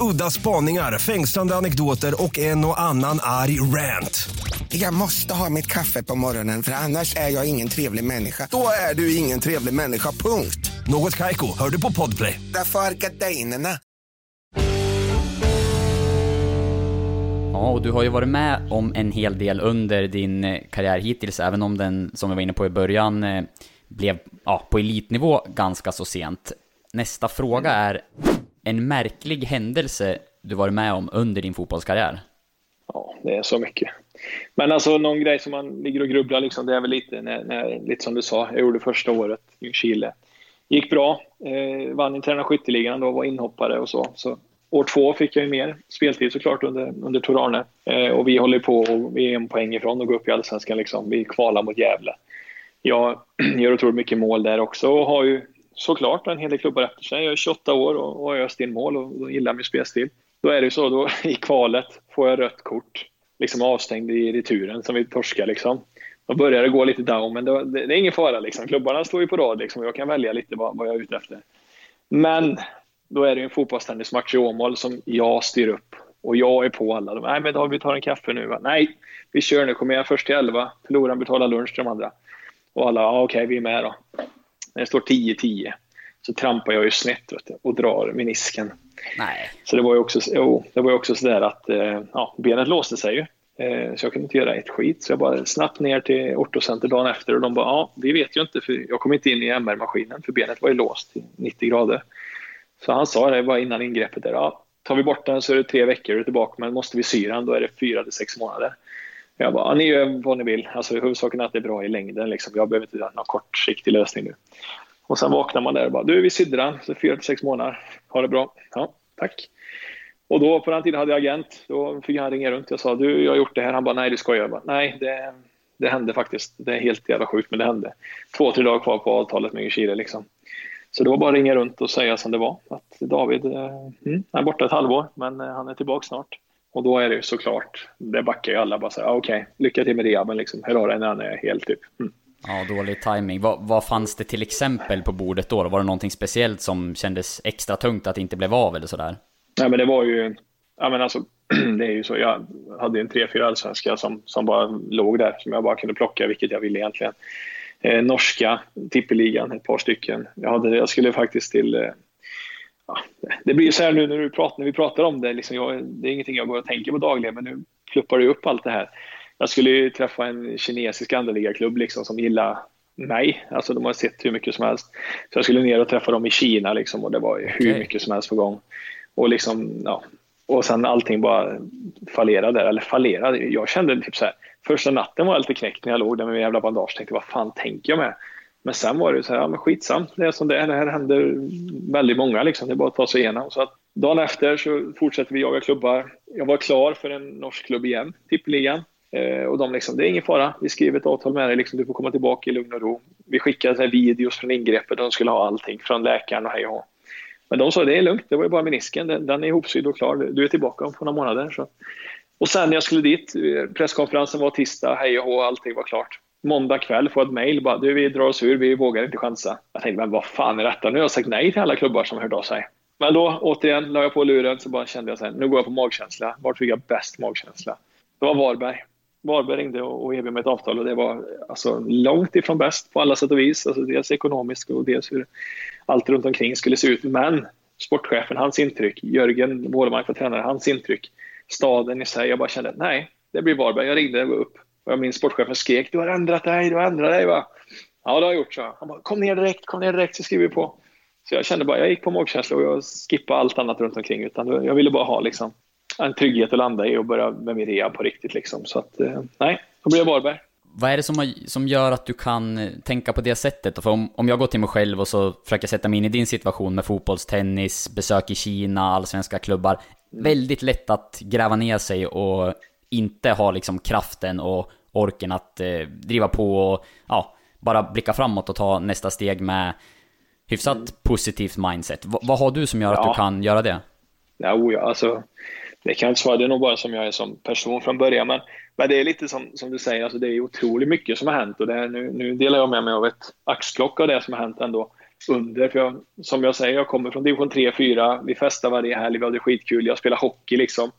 Speaker 3: Udda spaningar, fängslande anekdoter och en och annan arg rant.
Speaker 4: Jag måste ha mitt kaffe på morgonen för annars är jag ingen trevlig människa. Då är du ingen trevlig människa, punkt.
Speaker 3: Något kajko, hör du på podplay.
Speaker 4: Därför är gardinerna.
Speaker 1: Ja, och du har ju varit med om en hel del under din eh, karriär hittills, även om den, som vi var inne på i början, eh, blev ja, på elitnivå ganska så sent. Nästa fråga är en märklig händelse du varit med om under din fotbollskarriär?
Speaker 2: Ja, det är så mycket. Men alltså någon grej som man ligger och grubblar liksom, det är väl lite, när, när, lite som du sa, jag gjorde första året i Chile. Gick bra, eh, vann interna skytteligan då, var inhoppare och så. så År två fick jag ju mer speltid såklart under, under Tor Arne. Eh, och vi håller på och vi är en poäng ifrån att gå upp i Allsvenskan. Liksom. Vi kvalar mot Gävle. Jag *clears throat* gör otroligt mycket mål där också och har ju såklart en hel del klubbar efter sig. Jag är 28 år och, och har öst in mål och, och gillar min spelstil. Då är det ju så, då, *laughs* i kvalet får jag rött kort. Liksom avstängd i returen som vi torskar liksom. Då börjar det gå lite down, men det, det, det är ingen fara liksom. Klubbarna står ju på rad liksom och jag kan välja lite vad, vad jag är ute efter. Men då är det en fotbollstennismatch i Åmål som jag styr upp. Och jag är på alla. De, Nej, men då vi tar en kaffe nu. Va? Nej, vi kör nu. Kommer jag först till 11. Förloraren betalar lunch till de andra. Och alla, ja, okej, vi är med då. När det står 10-10 så trampar jag ju snett du, och drar menisken.
Speaker 1: Nej.
Speaker 2: Så det var ju också, jo, det var ju också sådär att eh, ja, benet låste sig ju. Eh, så jag kunde inte göra ett skit. Så jag bara snabbt ner till ortocenter dagen efter och de bara, ja, vi vet ju inte för jag kom inte in i MR-maskinen för benet var ju låst i 90 grader. Så han sa det bara innan ingreppet där, ja, tar vi bort den så är det tre veckor och tillbaka, men måste vi sy den då är det fyra till sex månader. Jag bara, ni gör vad ni vill. Alltså, huvudsaken är att det är bra i längden. Liksom. Jag behöver inte göra någon kortsiktig lösning nu. Och sen vaknar man där och bara, du vi sydde den, så fyra till sex månader. Ha det bra. Ja, tack. Och då på den tiden hade jag agent. Då fick han ringa runt. Jag sa, du jag har gjort det här. Han bara, nej du skojar. Jag bara, nej det, det hände faktiskt. Det är helt jävla sjukt, men det hände. Två, tre dagar kvar på avtalet med Ljungskile liksom. Så det var bara att ringa runt och säga som det var. Att David eh, mm, är borta ett halvår, men eh, han är tillbaka snart. Och då är det såklart, det backar ju alla bara så okej, okay, lycka till med rehaben liksom. Hur har när han är helt typ. Mm.
Speaker 1: Ja, dålig timing. Vad, vad fanns det till exempel på bordet då? Var det någonting speciellt som kändes extra tungt att det inte blev av eller sådär?
Speaker 2: Nej, men det var ju, ja men alltså, *clears throat* det är ju så. Jag hade en tre, fyra allsvenska som, som bara låg där, som jag bara kunde plocka vilket jag ville egentligen. Eh, norska tippeligan, ett par stycken. Jag, hade, jag skulle faktiskt till eh, ja, det blir så här nu när, du pratar, när vi pratar om det. Liksom jag, det är ingenting jag går och tänker på dagligen, men nu pluppar det upp allt det här. Jag skulle ju träffa en kinesisk andeliga-klubb liksom, som gillar mig. Alltså de har sett hur mycket som helst. Så jag skulle ner och träffa dem i Kina liksom, och det var hur okay. mycket som helst på gång. Och, liksom, ja, och sen allting bara fallerade. Eller fallerade. Jag kände typ så här, första natten var jag lite knäckt när jag låg där med min jävla bandage. Tänkte vad fan tänker jag med? Men sen var det så här, ja men skitsamt, det är som det är. Det här händer väldigt många liksom. Det är bara att ta sig igenom. Så att dagen efter så fortsätter vi jaga klubbar. Jag var klar för en norsk klubb igen, tippeligan. Eh, och de liksom, det är ingen fara, vi skriver ett avtal med dig, liksom, du får komma tillbaka i lugn och ro. Vi skickade så här, videos från ingreppet, de skulle ha allting från läkaren och hej och Men de sa det är lugnt, det var ju bara menisken, den, den är ihopsydd och klar, du är tillbaka om några månader. Så. Och sen när jag skulle dit, eh, presskonferensen var tisdag, hej och hå, allting var klart måndag kväll får ett mejl bara du vi drar oss ur, vi vågar inte chansa. Jag tänkte men vad fan är detta? Nu har jag sagt nej till alla klubbar som hört av sig. Men då återigen la jag på luren så bara kände jag så nu går jag på magkänsla. Vart fick jag bäst magkänsla? Det var Varberg. Varberg ringde och erbjöd mig ett avtal och det var alltså långt ifrån bäst på alla sätt och vis. Alltså dels ekonomiskt och dels hur allt runt omkring skulle se ut. Men sportchefen, hans intryck, Jörgen Wålemark var tränare, hans intryck, staden i sig. Jag bara kände nej, det blir Varberg. Jag ringde upp och jag minns sportchefen skrek du har ändrat dig, du har ändrat dig va? Ja det har jag gjort så. Han bara kom ner direkt, kom ner direkt så skriver vi på. Så jag kände bara, jag gick på magkänsla och jag skippade allt annat runt omkring utan jag ville bara ha liksom en trygghet att landa i och börja med min rea på riktigt liksom. Så att eh, nej, då blev jag Varberg.
Speaker 1: Vad är det som, som gör att du kan eh, tänka på det sättet? För om, om jag går till mig själv och så försöker sätta mig in i din situation med fotbollstennis, besök i Kina, allsvenska klubbar. Väldigt lätt att gräva ner sig och inte ha liksom kraften och orken att eh, driva på och ja, bara blicka framåt och ta nästa steg med hyfsat mm. positivt mindset. V vad har du som gör ja. att du kan göra det?
Speaker 2: Ja, oh ja, alltså, det kan jag inte svara. Det är nog bara som jag är som person från början. Men, men det är lite som, som du säger, alltså, det är otroligt mycket som har hänt. Och det är, nu, nu delar jag med mig av ett axplock av det som har hänt ändå under. För jag, som jag säger, jag kommer från division 3-4. Vi festar varje helg, vi hade skitkul. Jag spelar hockey liksom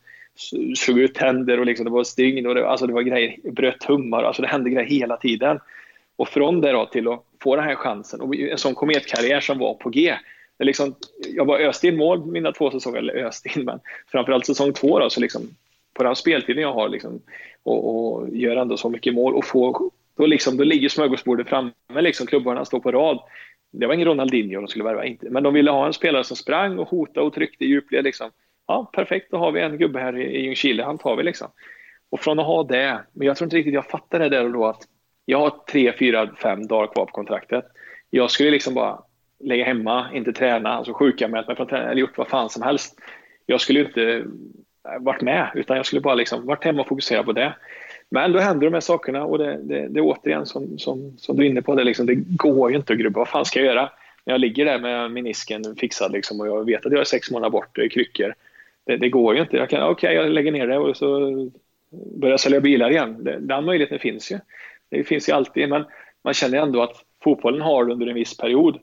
Speaker 2: slog ut tänder och liksom, det var stygn och det, alltså det var grejer, bröt tummar, alltså det hände grejer hela tiden. Och från det då till att få den här chansen och en sån kometkarriär som var på G. Det liksom, jag bara öste in mål mina två säsonger, eller öste in, men framförallt säsong två då, så liksom, på den speltiden jag har liksom, och, och gör ändå så mycket mål och få, då, liksom, då ligger smörgåsbordet framme, liksom, klubbarna står på rad. Det var ingen Ronaldinho de skulle värva, inte. men de ville ha en spelare som sprang och hotade och tryckte i djupled. Liksom ja, perfekt, då har vi en gubbe här i Ljungskile, han tar vi liksom. Och från att ha det, men jag tror inte riktigt jag fattade det där och då att jag har tre, fyra, fem dagar kvar på kontraktet. Jag skulle liksom bara lägga hemma, inte träna, alltså sjukanmält mig från träning eller gjort vad fan som helst. Jag skulle inte äh, varit med, utan jag skulle bara liksom varit hemma och fokusera på det. Men då händer de här sakerna och det, det, det är återigen som, som, som du är inne på, det, liksom, det går ju inte att grubba. Vad fan ska jag göra? När jag ligger där med menisken fixad liksom, och jag vet att jag är sex månader bort, i kryckor det, det, går ju inte. Jag kan, okej, okay, jag lägger ner det och så börjar jag sälja bilar igen. Den möjligheten finns ju. Det finns ju alltid, men man känner ändå att fotbollen har under en viss period.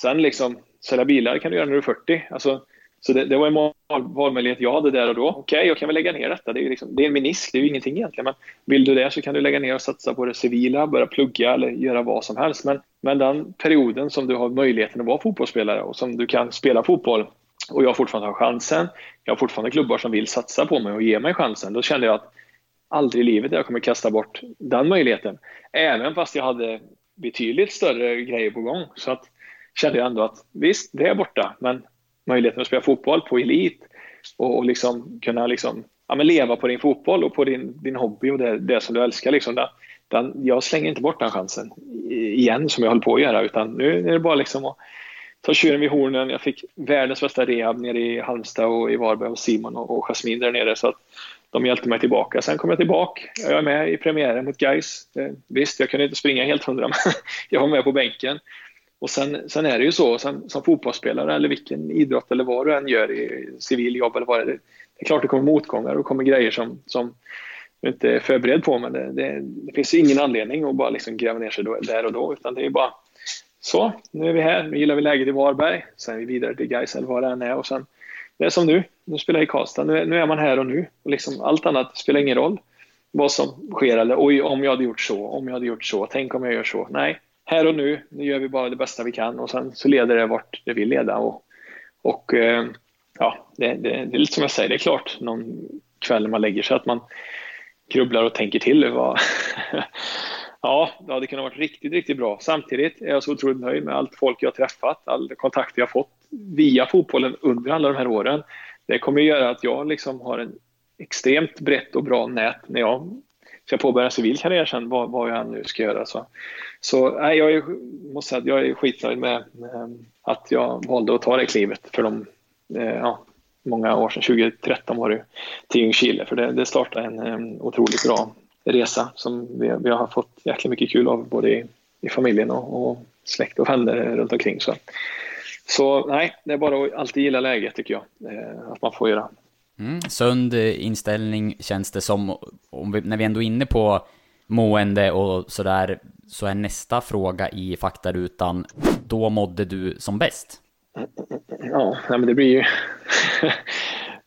Speaker 2: Sen liksom, sälja bilar kan du göra när du är 40. Alltså, så det, det var en valmöjlighet jag hade där och då. Okej, okay, jag kan väl lägga ner detta. Det är, liksom, det är en menisk, det är ju ingenting egentligen. Men vill du det så kan du lägga ner och satsa på det civila, börja plugga eller göra vad som helst. Men, men den perioden som du har möjligheten att vara fotbollsspelare och som du kan spela fotboll och jag fortfarande har chansen, jag har fortfarande klubbar som vill satsa på mig och ge mig chansen, då kände jag att aldrig i livet jag kommer kasta bort den möjligheten. Även fast jag hade betydligt större grejer på gång. Så att, kände jag ändå att visst, det är borta, men möjligheten att spela fotboll på elit och, och liksom kunna liksom, ja, men leva på din fotboll och på din, din hobby och det, det som du älskar. Liksom, den, den, jag slänger inte bort den chansen igen som jag håller på att göra utan nu är det bara liksom att ta tjuren vid hornen. Jag fick världens bästa rehab nere i Halmstad och i Varberg och Simon och, och Jasmin där nere. Så att de hjälpte mig tillbaka. Sen kom jag tillbaka. Jag är med i premiären mot Gais. Eh, visst, jag kunde inte springa helt hundra, men *laughs* jag var med på bänken. Och sen, sen är det ju så, sen, som fotbollsspelare eller vilken idrott eller vad du än gör i civiljobb eller vad det är. Det är klart det kommer motgångar och kommer grejer som, som du inte är förberedd på, men det, det, det finns ingen anledning att bara liksom gräva ner sig då, där och då, utan det är bara så, nu är vi här, nu gillar vi läget i Varberg, sen är vi vidare till Gais eller vad det än är. Och sen det är som nu, nu spelar jag i Karlstad, nu, nu är man här och nu. Och liksom, allt annat spelar ingen roll vad som sker. Eller oj, om jag hade gjort så, om jag hade gjort så, tänk om jag gör så. Nej, här och nu, nu gör vi bara det bästa vi kan. Och sen så leder det vart det vill leda. Och, och eh, ja, det, det, det, är lite som jag säger, det är klart någon kväll när man lägger sig att man grubblar och tänker till. Vad *laughs* ja, det hade kunnat vara riktigt, riktigt bra. Samtidigt är jag så otroligt nöjd med allt folk jag har träffat, all kontakt jag har fått via fotbollen under alla de här åren. Det kommer att göra att jag liksom har en extremt brett och bra nät när jag ska påbörja civil karriär sen, vad, vad jag nu ska göra. Så, så nej, jag är, måste säga att jag är skitnöjd med, ehm, att jag valde att ta det klivet för de eh, ja, många år sedan. 2013 var det till Ljungskile, för det, det startade en ehm, otroligt bra resa som vi, vi har fått jäkligt mycket kul av både i, i familjen och, och släkt och vänner runt omkring. Så, så nej, det är bara att alltid gilla läget tycker jag, eh, att man får göra.
Speaker 1: Mm, sund inställning känns det som, om vi, när vi ändå är inne på mående och sådär, så är nästa fråga i faktarutan, då mådde du som bäst?
Speaker 2: Ja, men det blir ju *laughs*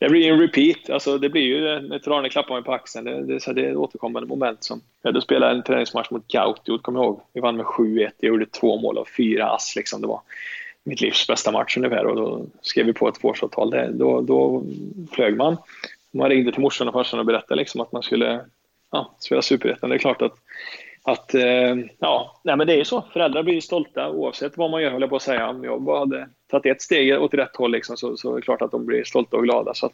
Speaker 2: det blir en repeat. Alltså, det blir ju eh, när Trane klappar mig på axeln. Det, det, det, det är ett återkommande moment. Som, ja, då spelade jag en träningsmatch mot Gautiot, kommer jag ihåg. Vi vann med 7-1. Jag gjorde två mål och fyra ass. Liksom. Det var mitt livs bästa match ungefär. Och då skrev vi på ett tvåårsavtal. Då, då flög man. Man ringde till morsan och farsan och berättade liksom att man skulle ja, spela superettan. Det är klart att att eh, ja, nej men det är ju så. Föräldrar blir stolta oavsett vad man gör, höll jag på att säga. Om jag bara hade tagit ett steg åt rätt håll liksom, så, så är det klart att de blir stolta och glada. Så, att,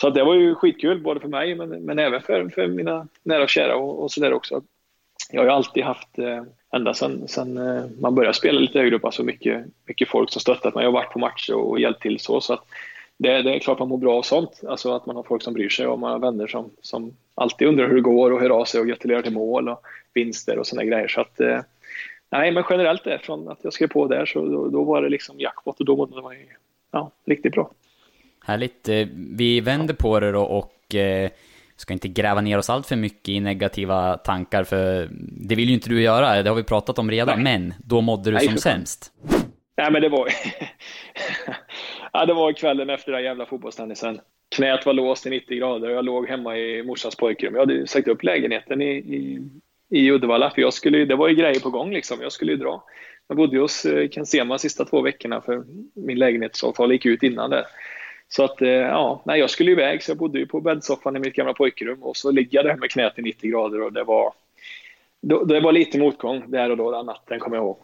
Speaker 2: så att det var ju skitkul, både för mig men, men även för, för mina nära och kära och, och sådär också. Jag har ju alltid haft, eh, ända sedan, eh, man började spela lite högre upp, alltså mycket, mycket folk som stöttat mig. och varit på matcher och hjälpt till så. så att det, det är klart man mår bra av sånt. Alltså att man har folk som bryr sig och man har vänner som, som alltid undrar hur det går och hör av sig och gratulerar till mål och vinster och sådana grejer. Så att, eh, nej, men generellt är från att jag skrev på där så då, då var det liksom jackpot och då mådde man ju ja, riktigt bra.
Speaker 1: Härligt. Eh, vi vänder på det då och eh, ska inte gräva ner oss allt för mycket i negativa tankar för det vill ju inte du göra, det har vi pratat om redan, nej. men då mådde du nej, som sämst.
Speaker 2: Nej men det var *laughs* ja, det var kvällen efter den jävla fotbollstennisen. Knät var låst i 90 grader och jag låg hemma i morsans pojkrum. Jag hade sagt upp lägenheten i, i, i Uddevalla för jag skulle, det var ju grejer på gång liksom. Jag skulle ju dra. Jag bodde hos Kensema Ken Sema sista två veckorna för min lägenhetsavtal gick ut innan det. Så att, eh, ja, nej, jag skulle iväg så jag bodde ju på bäddsoffan i mitt gamla pojkrum och så ligger jag där med knät i 90 grader och det var, det var lite motgång där och då den natten kommer jag ihåg.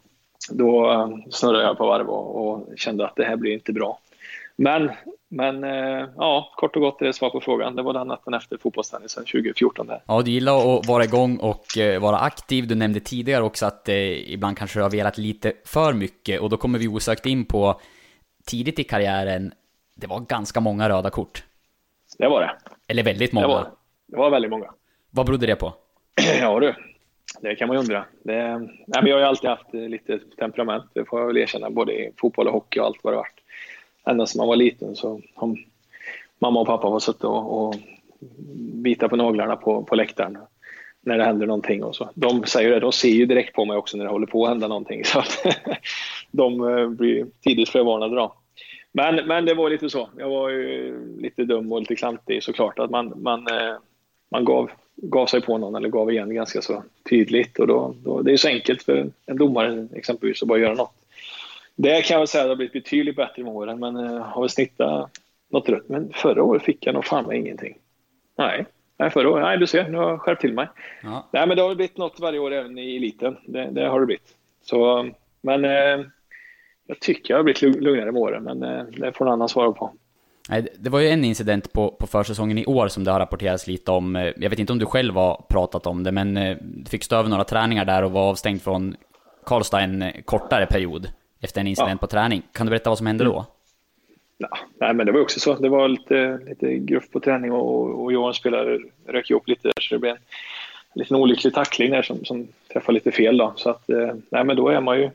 Speaker 2: Då eh, snurrade jag på varv och, och kände att det här blir inte bra. Men, men eh, ja, kort och gott är det svar på frågan. Det var den natten efter fotbollstennisen 2014. Där.
Speaker 1: Ja, du gillar att vara igång och eh, vara aktiv. Du nämnde tidigare också att eh, ibland kanske du har velat lite för mycket och då kommer vi osökt in på tidigt i karriären. Det var ganska många röda kort.
Speaker 2: Det var det.
Speaker 1: Eller väldigt många.
Speaker 2: Det var, det var väldigt många.
Speaker 1: Vad berodde det på? *clears throat*
Speaker 2: ja du, det kan man ju undra. Det, nej, men jag har ju alltid haft lite temperament, det får jag väl erkänna, både i fotboll och hockey och allt vad det varit ända sedan man var liten så har mamma och pappa fått suttit och, och bita på naglarna på, på läktaren när det händer någonting. Och så. De säger det, de ser ju direkt på mig också när det håller på att hända någonting. *laughs* Så att de eh, blir tidigt förvarnade då. Men, men det var lite så. Jag var ju lite dum och lite klantig såklart. Att man, man, eh, man gav, gav sig på någon eller gav igen ganska så tydligt. Och då, då, det är så enkelt för en domare exempelvis att bara göra något. Det kan jag väl säga det har blivit betydligt bättre med åren, men uh, har väl snittat något rött. Men förra året fick jag nog fan med ingenting. Nej, Nej, förra året. Nej, du ser, nu har jag skärpt till mig. Ja. Nej, men det har blivit något varje år även i eliten. Det, det har det blivit. Så, men eh, jag tycker jag har blivit lugnare med åren, men eh, det får någon annan svara på.
Speaker 1: Nej, det var ju en incident på, på försäsongen i år som det har rapporterats lite om. Eh, jag vet inte om du själv har pratat om det, men eh, du fick stå över några träningar där och var avstängd från Karlstad en kortare period efter en incident ja. på träning. Kan du berätta vad som hände då?
Speaker 2: Ja, nej, men det var också så. Det var lite, lite gruff på träning och, och Johan spelare rök ihop lite där, så det blev en liten olycklig tackling där som, som träffade lite fel. Då. Så att, eh, nej, men då är man ju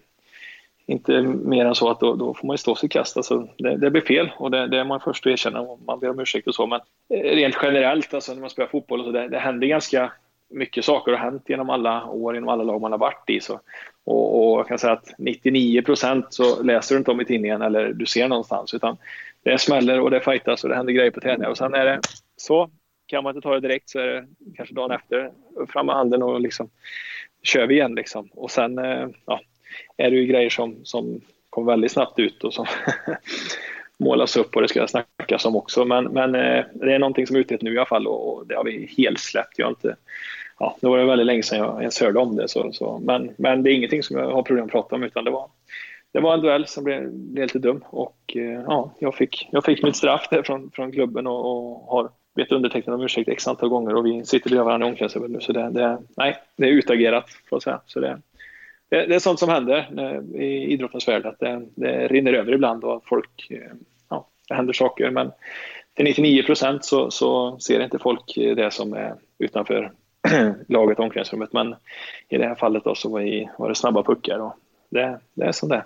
Speaker 2: inte mer än så att då, då får man ju stå sig kast. Alltså, det, det blir fel och det, det är man först att erkänna och man ber om ursäkt och så. Men eh, rent generellt, alltså, när man spelar fotboll, och så, det, det händer ganska mycket saker har hänt genom alla år, genom alla lag man har varit i. Så, och, och jag kan säga att 99 procent så läser du inte om i tidningen eller du ser någonstans. Utan det smäller och det fightas och det händer grejer på träningar. Och sen är det så, kan man inte ta det direkt så är det kanske dagen efter, fram med handen och liksom kör vi igen. Liksom. Och sen eh, ja, är det ju grejer som, som kom väldigt snabbt ut och som *laughs* målas upp och det ska snackas om också. Men, men eh, det är någonting som är ute nu i alla fall och det har vi helt släppt. Jag har inte, ja, det var det väldigt länge sedan jag ens hörde om det. Så, så. Men, men det är ingenting som jag har problem att prata om utan det var, det var en duell som blev, blev lite dum och eh, ja, jag fick, jag fick mitt straff där från, från klubben och, och har bett undertecknad om ursäkt x antal gånger och vi sitter bredvid varandra i omklädningsrummet nu så det, det, nej, det är utagerat får jag säga. Så det, det, det är sånt som händer eh, i idrottens värld att det, det rinner över ibland och folk, eh, ja, det händer saker men till 99 procent så, så ser inte folk det som är utanför *clears throat* laget omklädningsrummet. Men i det här fallet då så var, det snabba puckar och det, det är som det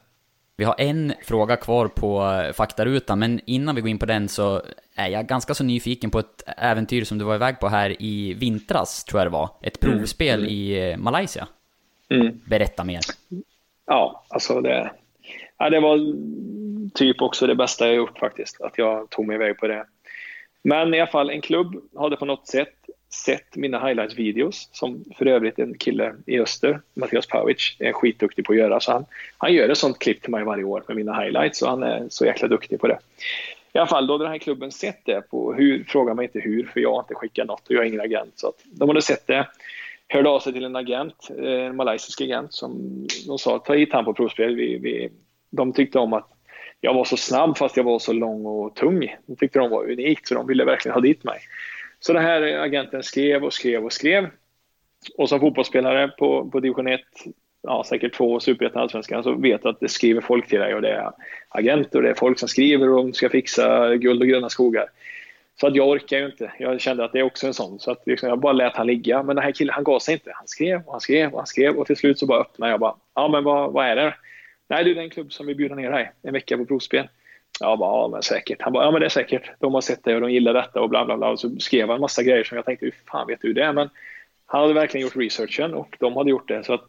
Speaker 1: Vi har en fråga kvar på faktarutan, men innan vi går in på den så är jag ganska så nyfiken på ett äventyr som du var iväg på här i vintras, tror jag det var. Ett mm. provspel mm. i eh, Malaysia. Mm. Berätta mer.
Speaker 2: Ja, alltså det, ja, det var typ också det bästa jag gjort faktiskt, att jag tog mig iväg på det. Men i alla fall, en klubb hade på något sätt sett mina highlights-videos som för övrigt en kille i öster, Mattias Pavic, är skitduktig på att göra. Så han, han gör ett sånt klipp till mig varje år med mina highlights och han är så jäkla duktig på det. I alla fall, då hade den här klubben sett det på hur, fråga mig inte hur, för jag har inte skickat något och jag är ingen agent. Så att de hade sett det, hörde av sig till en agent, eh, en malaysisk agent, som de sa ta hit han på provspel. Vi, vi, de tyckte om att jag var så snabb fast jag var så lång och tung. De tyckte de var unikt så de ville verkligen ha dit mig. Så den här agenten skrev och skrev och skrev. Och som fotbollsspelare på, på division 1, ja, säkert två superettan allsvenskan, så vet du att det skriver folk till dig och det är agenter och det är folk som skriver och de ska fixa guld och gröna skogar. Så att jag orkar ju inte. Jag kände att det är också en sån. Så att liksom jag bara lät han ligga. Men den här killen, han gav sig inte. Han skrev och han skrev och han skrev och till slut så bara öppnade jag bara. Ja, men vad, vad är det? Nej, det är en klubb som vill bjuda ner dig en vecka på provspel. Jag bara, ja men säkert. Han bara, ja men det är säkert. De har sett det och de gillar detta och bla bla bla. Och så skrev han en massa grejer som jag tänkte, hur fan vet du det? Men han hade verkligen gjort researchen och de hade gjort det. Så att,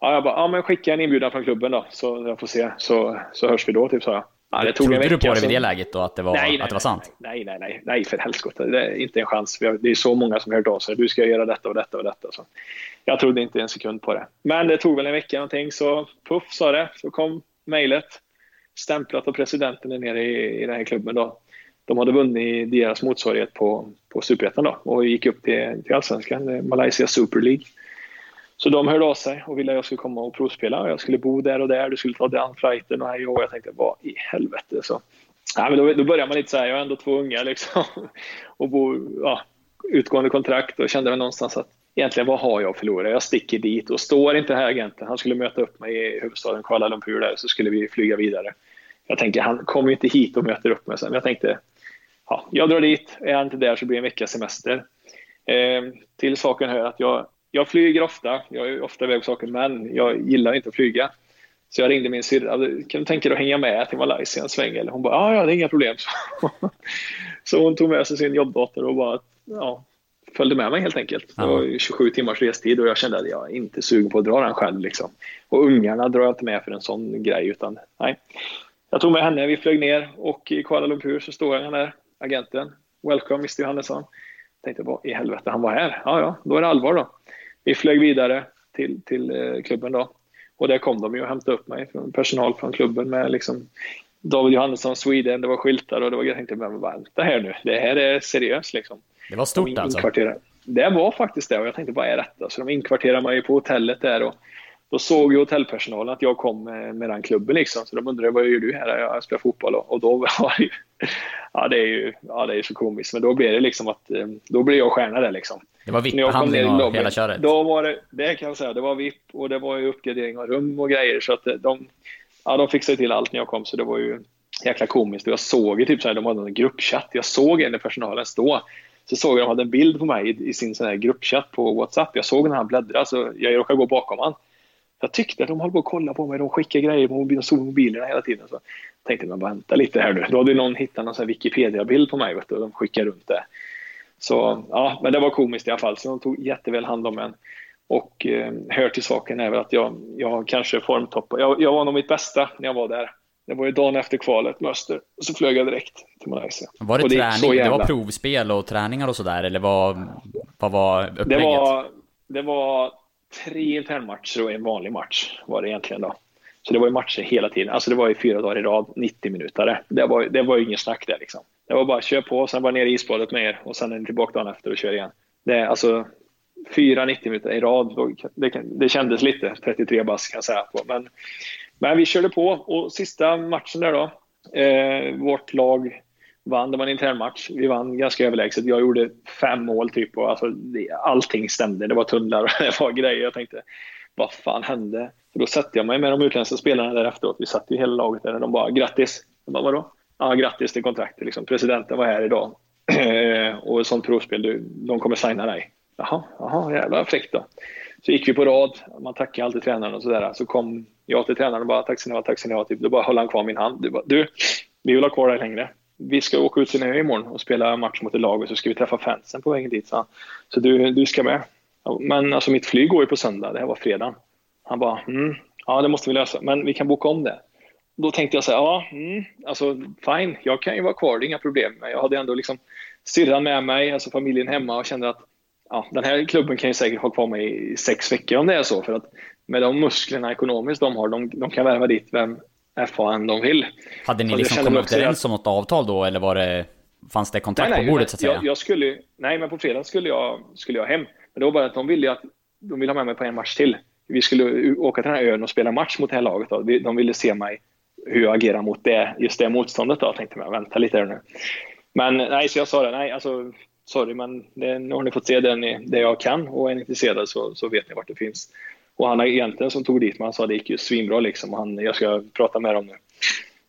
Speaker 2: ja, jag bara, ja men skicka en inbjudan från klubben då så jag får se. Så, så hörs vi då, typ sa jag.
Speaker 1: Ja, det tog Trodde du på det vid det läget då, att det var, nej, nej, att det var sant?
Speaker 2: Nej, nej, nej, nej, för helskotta. Det är inte en chans. Det är så många som har hört av sig. Du ska göra detta och detta och detta. Så jag trodde inte en sekund på det. Men det tog väl en vecka någonting, så puff sa det. Så kom mejlet stämplat av presidenten nere i, i den här klubben. Då. De hade vunnit deras motsvarighet på, på Superettan och gick upp till, till Allsvenskan, eh, Malaysia Super League. Så de hörde av sig och ville att jag skulle komma och provspela. Jag skulle bo där och där, du skulle ta den flighten och och jag tänkte vad i helvete. Så, ja, men då, då börjar man lite så här, jag har ändå två unga liksom. *laughs* och bo, ja, utgående kontrakt och kände väl någonstans att egentligen vad har jag att förlora? Jag sticker dit och står inte här agenten, han skulle möta upp mig i huvudstaden Kuala Lumpur där så skulle vi flyga vidare. Jag tänker, han kommer ju inte hit och möter upp mig sen. Jag tänkte, ja, jag drar dit, är han inte där så blir det en veckas semester. Eh, till saken hör att jag, jag flyger ofta, jag är ofta iväg på saker, men jag gillar inte att flyga. Så jag ringde min syrra, kan du tänka dig att hänga med till Malaysia en sväng? Eller hon bara, ja, ja, det är inga problem. *laughs* så hon tog med sig sin jobbdator och bara, ja, följde med mig helt enkelt. Det var 27 timmars restid och jag kände att jag är inte sugen på att dra den själv. Liksom. Och ungarna drar jag inte med för en sån grej. Utan, nej. Jag tog med henne, vi flög ner och i Kuala Lumpur så står han där, agenten. Welcome Mr Johannesson. Tänkte, vad i helvete, han var här? Ja, ja, då är det allvar då. Vi flög vidare till, till eh, klubben då. Och där kom de ju och hämtade upp mig, personal från klubben med liksom David Johannesson Sweden, det var skyltar och det var, jag tänkte, men vänta här nu, det här är seriöst liksom.
Speaker 1: Det var stort de alltså?
Speaker 2: Det var faktiskt det och jag tänkte, vad är detta? Så de inkvarterade mig på hotellet där och då såg ju hotellpersonalen att jag kom med, med den klubben liksom. Så de undrade, vad gör du här? Jag spelar fotboll och, då *laughs* var det ju, ja det är ju, ja det är så komiskt. Men då blev det liksom att, eh, då blev jag stjärna där liksom.
Speaker 1: Det var VIP-behandling och hela köret?
Speaker 2: Då var det, det kan jag säga, det var VIP och det var ju uppgradering av rum och grejer så att eh, de, ja de fixade till allt när jag kom så det var ju jäkla komiskt. Och jag såg ju typ så här, de hade en gruppchatt. Jag såg en i personalen stå så såg jag att de hade en bild på mig i, i sin sån här gruppchatt på WhatsApp. Jag såg när han bläddrade så jag råkade gå bakom honom. Jag tyckte att de höll på att kolla på mig. De skickade grejer på mobilen, de mobilerna hela tiden. Så jag tänkte, men vänta lite här nu. Då hade någon hittat någon Wikipedia-bild på mig vet du, och de skickade runt det. Så ja, men det var komiskt i alla fall. Så de tog jätteväl hand om en. Och eh, hör till saken är väl att jag, jag kanske formtoppade. Jag, jag var nog mitt bästa när jag var där. Det var ju dagen efter kvalet med Öster. Och så flög jag direkt till Malaysia.
Speaker 1: Var det, det träning? Det var provspel och träningar och sådär? Eller vad, vad var upplägget?
Speaker 2: Det var, det var tre internmatcher och en vanlig match var det egentligen då. Så det var ju matcher hela tiden. Alltså det var ju fyra dagar i rad, 90 minuter. Det var, det var ju ingen snack där liksom. Det var bara kör på, sen var ner i isbadet med er och sen är ni tillbaka dagen efter och kör igen. Det alltså fyra 90 minuter i rad. Det, det kändes lite, 33 bass kan jag säga. På. Men, men vi körde på och sista matchen där då. Eh, vårt lag vann. Det var en intern match. Vi vann ganska överlägset. Jag gjorde fem mål typ och alltså, det, allting stämde. Det var tunnlar och *laughs* det var grejer. Jag tänkte, vad fan hände? För då satte jag mig med de utländska spelarna där efteråt. Vi satt ju hela laget där och de bara, grattis. Jag bara, vadå? Ja, grattis till kontraktet. Liksom. Presidenten var här idag. *clears throat* och ett sånt provspel, du, de kommer signa dig. Jaha, jaha jävla fräckt då. Så gick vi på rad, man tackar alltid tränaren och sådär. Så kom jag till tränaren och bara tack ska ni ha, tack ska ni ha. Typ. Då bara höll han kvar min hand. Du, bara, du vi vill ha kvar dig längre vi ska åka ut till en ö imorgon och spela match mot ett lag och så ska vi träffa fansen på vägen dit. Så, så du, du ska med. Men alltså mitt flyg går ju på söndag, det här var fredag. Han bara, mm, ja det måste vi lösa, men vi kan boka om det. Då tänkte jag så här, ja, mm, alltså fine, jag kan ju vara kvar, det är inga problem. Men jag hade ändå liksom syrran med mig, alltså familjen hemma och kände att ja, den här klubben kan ju säkert ha kvar mig i sex veckor om det är så. För att med de musklerna ekonomiskt de har, de, de kan värva dit vem, FAN de vill.
Speaker 1: Hade ni liksom kommit överens om något avtal då, eller var det, fanns det kontrakt nej, nej, på bordet så att säga?
Speaker 2: Jag, jag, skulle, nej, men på fredag skulle jag, skulle jag hem. Men det var bara att de ville att de ville ha med mig på en match till. Vi skulle åka till den här ön och spela match mot det här laget. Då. De ville se mig, hur jag agerar mot det, just det motståndet. Då. Jag tänkte jag, vänta lite här nu. Men nej, så jag sa det, nej, alltså sorry, men det, nu har ni fått se det, ni, det jag kan och är ni intresserade så, så vet ni vart det finns. Och han egentligen som tog dit mig, han sa det gick ju svinbra liksom. Och han, jag ska prata med dem nu.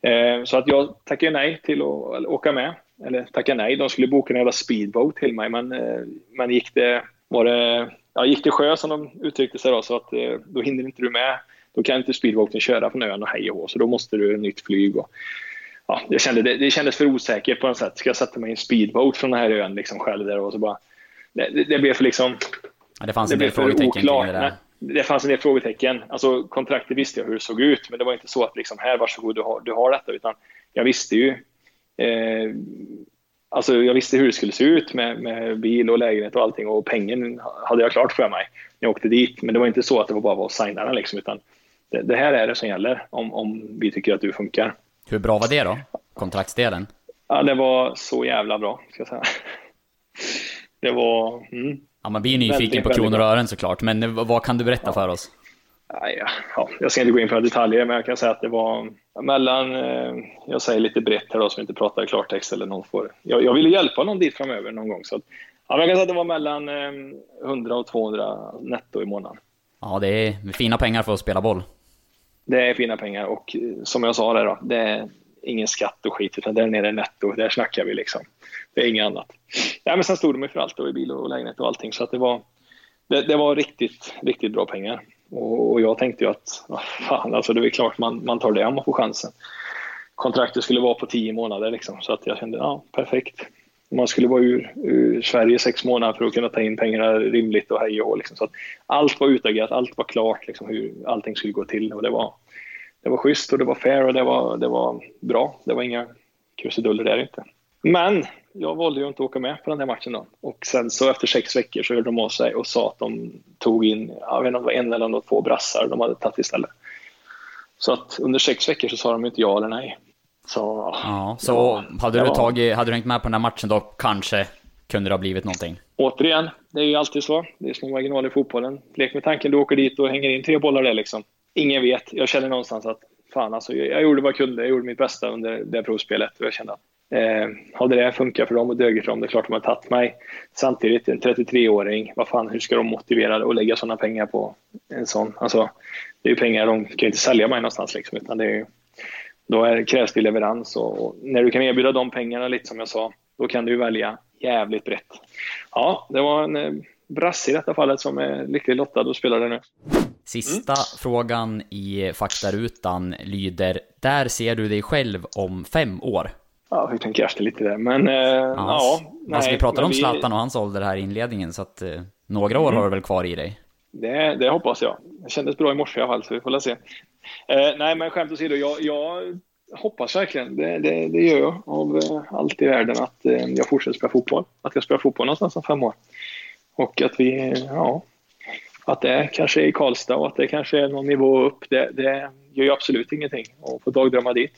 Speaker 2: Eh, så att jag tackade nej till att åka med. Eller tackade nej, de skulle boka en jävla speedboat till mig. Men, eh, men gick det, var det, ja, gick det sjö som de uttryckte sig då, så att eh, då hinner inte du med. Då kan inte speedboaten köra från ön och hej och så då måste du nytt flyg. Och, ja, jag kände, det, det kändes för osäkert på något sätt. Ska jag sätta mig i en speedboat från den här ön liksom själv där och så bara... Det, det, det blev för liksom...
Speaker 1: Ja, det fanns en del frågetecken kring det där
Speaker 2: det fanns en del frågetecken. Alltså, kontraktet visste jag hur det såg ut, men det var inte så att liksom, här, varsågod, du har, du har detta. Utan jag visste ju eh, alltså, jag visste hur det skulle se ut med, med bil och lägenhet och allting och pengen hade jag klart för mig när jag åkte dit. Men det var inte så att det var bara att signa den liksom, utan det, det, här är det som gäller om, om vi tycker att du funkar.
Speaker 1: Hur bra var det då? Kontraktsdelen?
Speaker 2: Ja, det var så jävla bra, ska jag säga. Det var... Mm.
Speaker 1: Ja, man blir nyfiken på kronor och ören såklart, men vad kan du berätta ja. för oss?
Speaker 2: Ja, jag ska inte gå in på detaljer, men jag kan säga att det var mellan, eh, jag säger lite brett här då, som inte pratar klartext eller någon får. Jag, jag ville hjälpa någon dit framöver någon gång, så att, ja, jag kan säga att det var mellan 100 eh, och 200 netto i månaden.
Speaker 1: Ja, det är fina pengar för att spela boll.
Speaker 2: Det är fina pengar och eh, som jag sa där då, det är ingen skatt och skit, utan där nere är netto, där snackar vi liksom. Det är inget annat. Ja, men sen stod de ju för allt, då, i bil och lägenhet och allting, så att det var, det, det var riktigt, riktigt bra pengar. Och, och jag tänkte ju att, fan, alltså det är klart man, man tar det om man får chansen. Kontraktet skulle vara på tio månader, liksom, så att jag kände, ja, perfekt. Man skulle vara ur, ur Sverige sex månader för att kunna ta in pengarna rimligt och hej och liksom. Så att allt var utagerat, allt var klart, liksom, hur allting skulle gå till. Och det var, det var schysst och det var fair och det var, det var bra. Det var inga krusiduller där inte. Men jag valde ju inte att åka med på den här matchen då. Och sen så efter sex veckor så hörde de av sig och sa att de tog in, jag vet inte om det var en eller två brassar de hade tagit istället. Så att under sex veckor så sa de inte ja eller nej. Så,
Speaker 1: ja, så hade, du tagit, hade du hängt med på den där matchen då kanske kunde det ha blivit någonting?
Speaker 2: Återigen, det är ju alltid så. Det är små marginaler i fotbollen. Lek med tanken, du åker dit och hänger in tre bollar där liksom. Ingen vet. Jag känner någonstans att fan alltså, jag gjorde vad jag kunde. Jag gjorde mitt bästa under det provspelet och jag kände att eh, hade det funkat för dem och dugit för dem, det är klart de har tagit mig. Samtidigt, en 33-åring, vad fan, hur ska de motivera att lägga sådana pengar på en sån? Alltså, det är ju pengar, de kan ju inte sälja mig någonstans liksom, utan det är ju, då är, krävs det leverans och, och, när du kan erbjuda de pengarna lite som jag sa, då kan du välja jävligt brett. Ja, det var en eh, brasse i detta fallet som är lyckligt lottad och spelar det nu.
Speaker 1: Sista mm. frågan i faktarutan lyder, där ser du dig själv om fem år?
Speaker 2: Ja, vi tänker efter lite där, men eh, ja. ja
Speaker 1: nej, alltså, vi pratade om Zlatan och hans ålder här i inledningen, så att eh, några år mm. har du väl kvar i dig?
Speaker 2: Det, det hoppas jag. Det kändes bra i morse i alla fall, så vi får väl se. Eh, nej, men skämt åsido, jag, jag hoppas verkligen, det, det, det gör jag av eh, allt i världen, att eh, jag fortsätter spela fotboll. Att jag spelar fotboll någonstans om fem år. Och att vi, ja, att det kanske är i Karlstad och att det kanske är någon nivå upp, det, det gör ju absolut ingenting att få dagdrömma dit.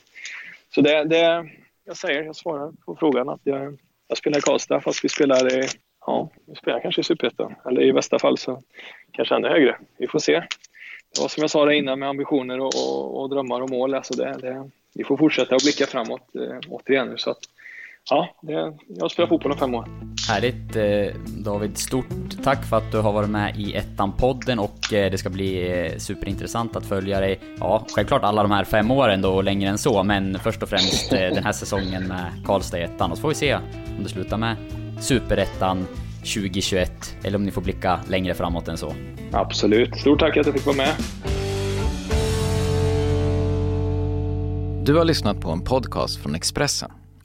Speaker 2: Så det, det, jag säger, jag svarar på frågan att jag, jag spelar i Karlstad fast vi spelar i, ja, vi spelar kanske i Superettan. Eller i bästa fall så kanske ännu högre. Vi får se. Det var som jag sa där innan med ambitioner och, och, och drömmar och mål. Alltså det, det, vi får fortsätta att blicka framåt eh, återigen. Så att, ja, det, jag spelar fotboll om fem år.
Speaker 1: Härligt eh, David, stort tack för att du har varit med i ettan-podden och eh, det ska bli eh, superintressant att följa dig. Ja, självklart alla de här fem åren då och längre än så, men först och främst den här säsongen med Karlstad i ettan och så får vi se om det slutar med superettan 2021 eller om ni får blicka längre framåt än så.
Speaker 2: Absolut. Stort tack att jag fick vara med.
Speaker 5: Du har lyssnat på en podcast från Expressen.